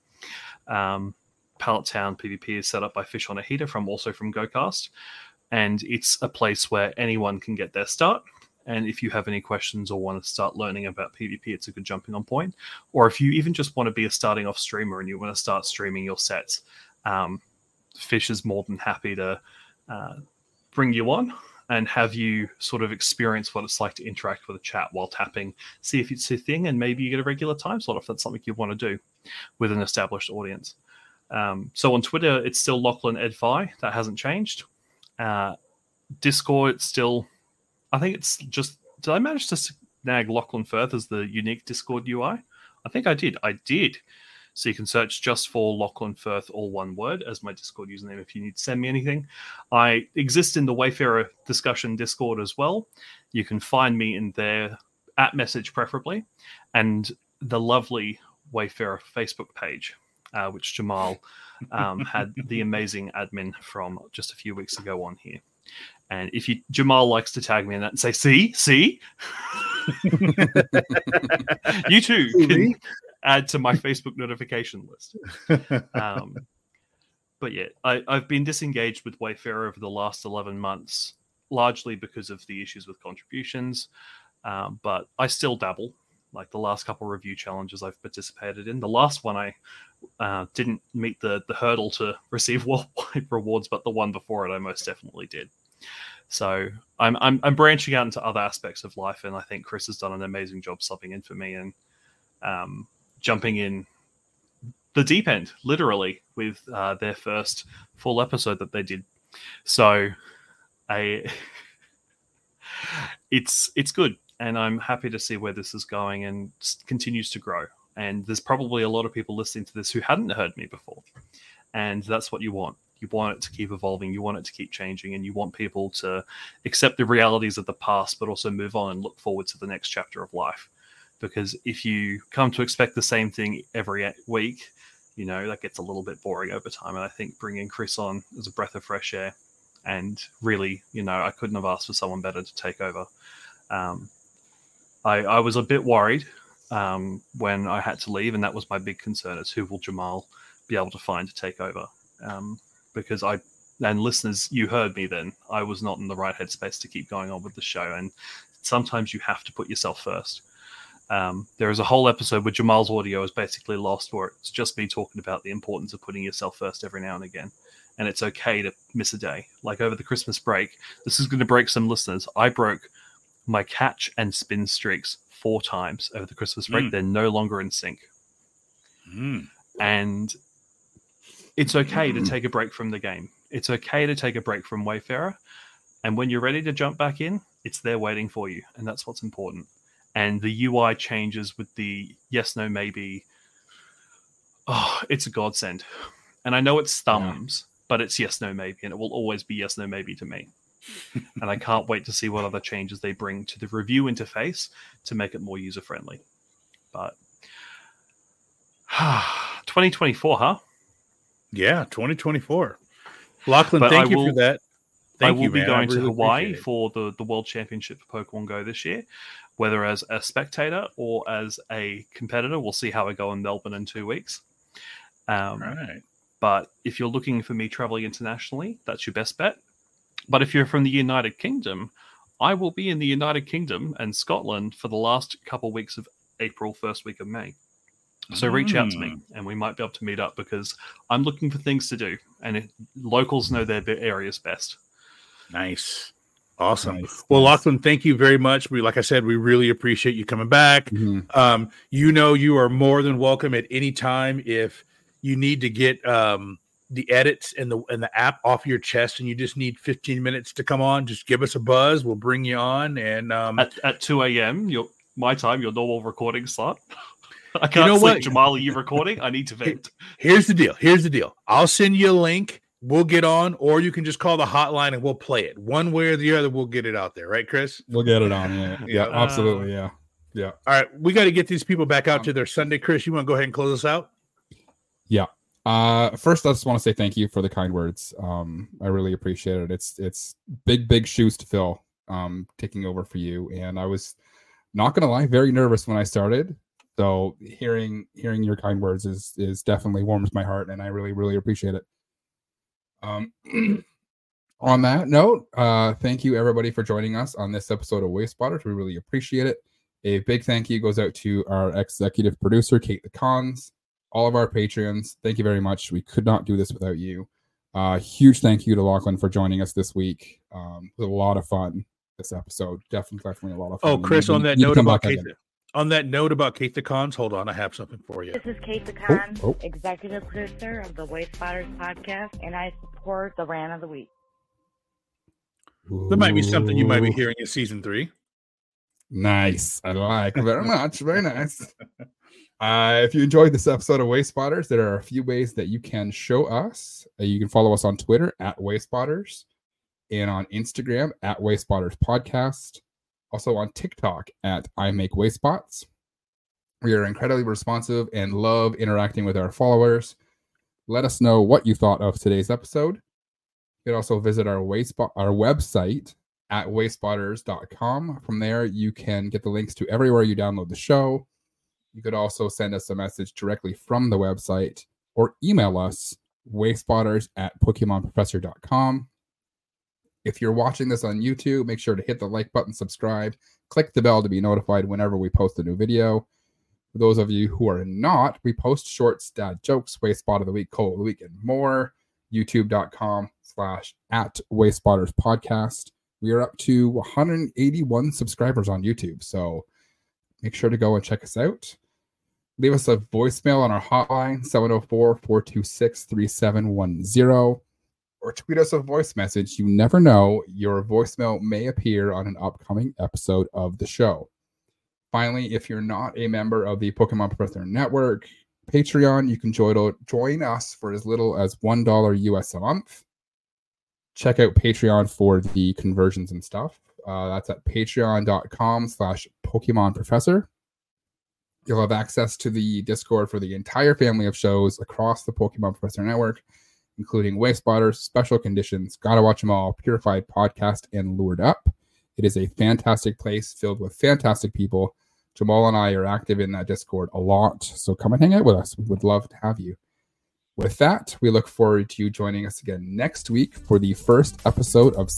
Um, Pallet Town PvP is set up by Fish on a Heater from also from GoCast, and it's a place where anyone can get their start. And if you have any questions or want to start learning about PvP, it's a good jumping on point. Or if you even just want to be a starting off streamer and you want to start streaming your sets, um, Fish is more than happy to uh, bring you on and have you sort of experience what it's like to interact with a chat while tapping, see if it's a thing, and maybe you get a regular time slot if that's something you want to do with an established audience. Um, so on Twitter, it's still Lachlan Edfi. That hasn't changed. Uh, Discord, still I think it's just. Did I manage to snag Lachlan Firth as the unique Discord UI? I think I did. I did. So you can search just for Lachlan Firth, all one word, as my Discord username if you need to send me anything. I exist in the Wayfarer discussion Discord as well. You can find me in there at message preferably, and the lovely Wayfarer Facebook page, uh, which Jamal um, had the amazing admin from just a few weeks ago on here. And if you Jamal likes to tag me in that and say, "See, see," you too can add to my Facebook notification list. Um, but yeah, I, I've been disengaged with Wayfarer over the last eleven months, largely because of the issues with contributions. Um, but I still dabble. Like the last couple review challenges I've participated in. The last one I uh, didn't meet the the hurdle to receive worldwide rewards, but the one before it I most definitely did. So I'm, I'm I'm branching out into other aspects of life, and I think Chris has done an amazing job subbing in for me and um, jumping in the deep end, literally, with uh, their first full episode that they did. So, I it's it's good, and I'm happy to see where this is going and continues to grow. And there's probably a lot of people listening to this who hadn't heard me before, and that's what you want. You want it to keep evolving. You want it to keep changing. And you want people to accept the realities of the past but also move on and look forward to the next chapter of life. Because if you come to expect the same thing every week you know that gets a little bit boring over time. And i think bringing chris on is a breath of fresh air and really you know i couldn't have asked for someone better to take over. Um, I, I was a bit worried um, when i had to leave and that was my big concern is who will jamal be able to find to take over um, because I and listeners, you heard me then. I was not in the right headspace to keep going on with the show, and sometimes you have to put yourself first. Um, there is a whole episode where Jamal's audio is basically lost, where it's just me talking about the importance of putting yourself first every now and again. And it's okay to miss a day. Like over the Christmas break, this is going to break some listeners. I broke my catch and spin streaks four times over the Christmas break. Mm. They're no longer in sync. Mm. And it's okay to take a break from the game. It's okay to take a break from Wayfarer. And when you're ready to jump back in, it's there waiting for you. And that's what's important. And the UI changes with the yes, no, maybe. Oh, it's a godsend. And I know it's thumbs, but it's yes, no, maybe. And it will always be yes, no, maybe to me. and I can't wait to see what other changes they bring to the review interface to make it more user friendly. But 2024, huh? Yeah, 2024. Lachlan, But thank I you will- for that. I Thank will you, be man. I going to Hawaii for the, the World Championship for Pokemon Go this year, whether as a spectator or as a competitor. We'll see how I go in Melbourne in two weeks. Um, Right. But if you're looking for me traveling internationally, that's your best bet. But if you're from the United Kingdom, I will be in the United Kingdom and Scotland for the last couple weeks of April, first week of May. So reach out to me Mm. and we might be able to meet up because I'm looking for things to do and it, locals know their areas best. Nice. Awesome. Nice, Well, nice. Lachlan, thank you very much. We, like I said, we really appreciate you coming back. Mhm. Um, you know, you are more than welcome at any time if you need to get um, the edits and the and the app off your chest, and you just need 15 minutes to come on. Just give us a buzz. We'll bring you on. And um, At, at 2 a.m., your my time, your normal recording slot. I can't know sleep. what? Jamal, are you recording? I need to vent. here's the deal. Here's the deal. I'll send you a link. We'll get on, or you can just call the hotline and we'll play it. One way or the other, we'll get it out there, right, Chris? We'll get it on. Yeah, yeah, Uh, absolutely. Yeah, yeah, All right, we got to get these people back out to their Sunday. Chris, you want to go ahead and close us out? yeah. Uh, first, I just want to say thank you for the kind words. Um, I really appreciate it. It's it's big, big shoes to fill. Um, taking over for you, and I was not gonna lie, very nervous when I started. So hearing hearing your kind words is is definitely warms my heart, and I really, really appreciate it. Um, on that note, uh, thank you everybody for joining us on this episode of Wayspotters. We really appreciate it. A big thank you goes out to our executive producer, Kate the Cons, all of our patrons. Thank you very much. We could not do this without you. Uh, huge thank you to Lachlan for joining us this week. Um, it was a lot of fun this episode. Definitely, definitely a lot of fun. Oh, Chris, need- on that need note about back Kate, again. on that note about Kate the Cons, hold on, I have something for you. This is Kate the Con, oh. executive producer of the Wayspotters podcast, and I support the rant of the week. There might be something you might be hearing in season three. Nice. I like very much. Very nice. Uh, if you enjoyed this episode of Wayspotters, there are a few ways that you can show us. Uh, you can follow us on Twitter at Wayspotters and on Instagram at Wayspotters Podcast. Also on TikTok at I Make Wayspots. We are incredibly responsive and love interacting with our followers. Let us know what you thought of today's episode. You can also visit our waste our website at wayspotters.com. From there, you can get the links to everywhere you download the show. You could also send us a message directly from the website or email us wayspotters at pokemonprofessor.com. If you're watching this on YouTube, make sure to hit the like button, subscribe, click the bell to be notified whenever we post a new video. For those of you who are not, we post shorts, dad jokes, Wayspot of the week, Coal of the week, and more. YouTube.com slash at wayspotters podcast. We are up to 181 subscribers on YouTube. So make sure to go and check us out. Leave us a voicemail on our hotline, 704 426 3710, or tweet us a voice message. You never know, your voicemail may appear on an upcoming episode of the show. Finally, if you're not a member of the Pokemon Professor Network Patreon, you can join, join us for as little as $1 US a month. Check out Patreon for the conversions and stuff. Uh, that's at patreon.com slash Pokemon Professor. You'll have access to the Discord for the entire family of shows across the Pokemon Professor Network, including Wayspotters, Special Conditions, Gotta Watch 'em All, Purified Podcast, and Lured Up. It is a fantastic place filled with fantastic people. Jamal and I are active in that Discord a lot, so come and hang out with us. We would love to have you. With that, we look forward to you joining us again next week for the first episode of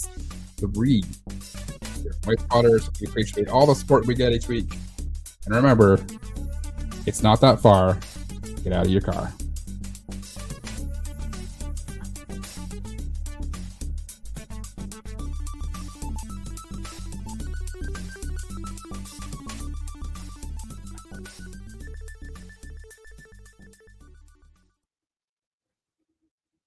three. Wayspotters, we appreciate all the support we get each week. And remember, it's not that far. Get out of your car.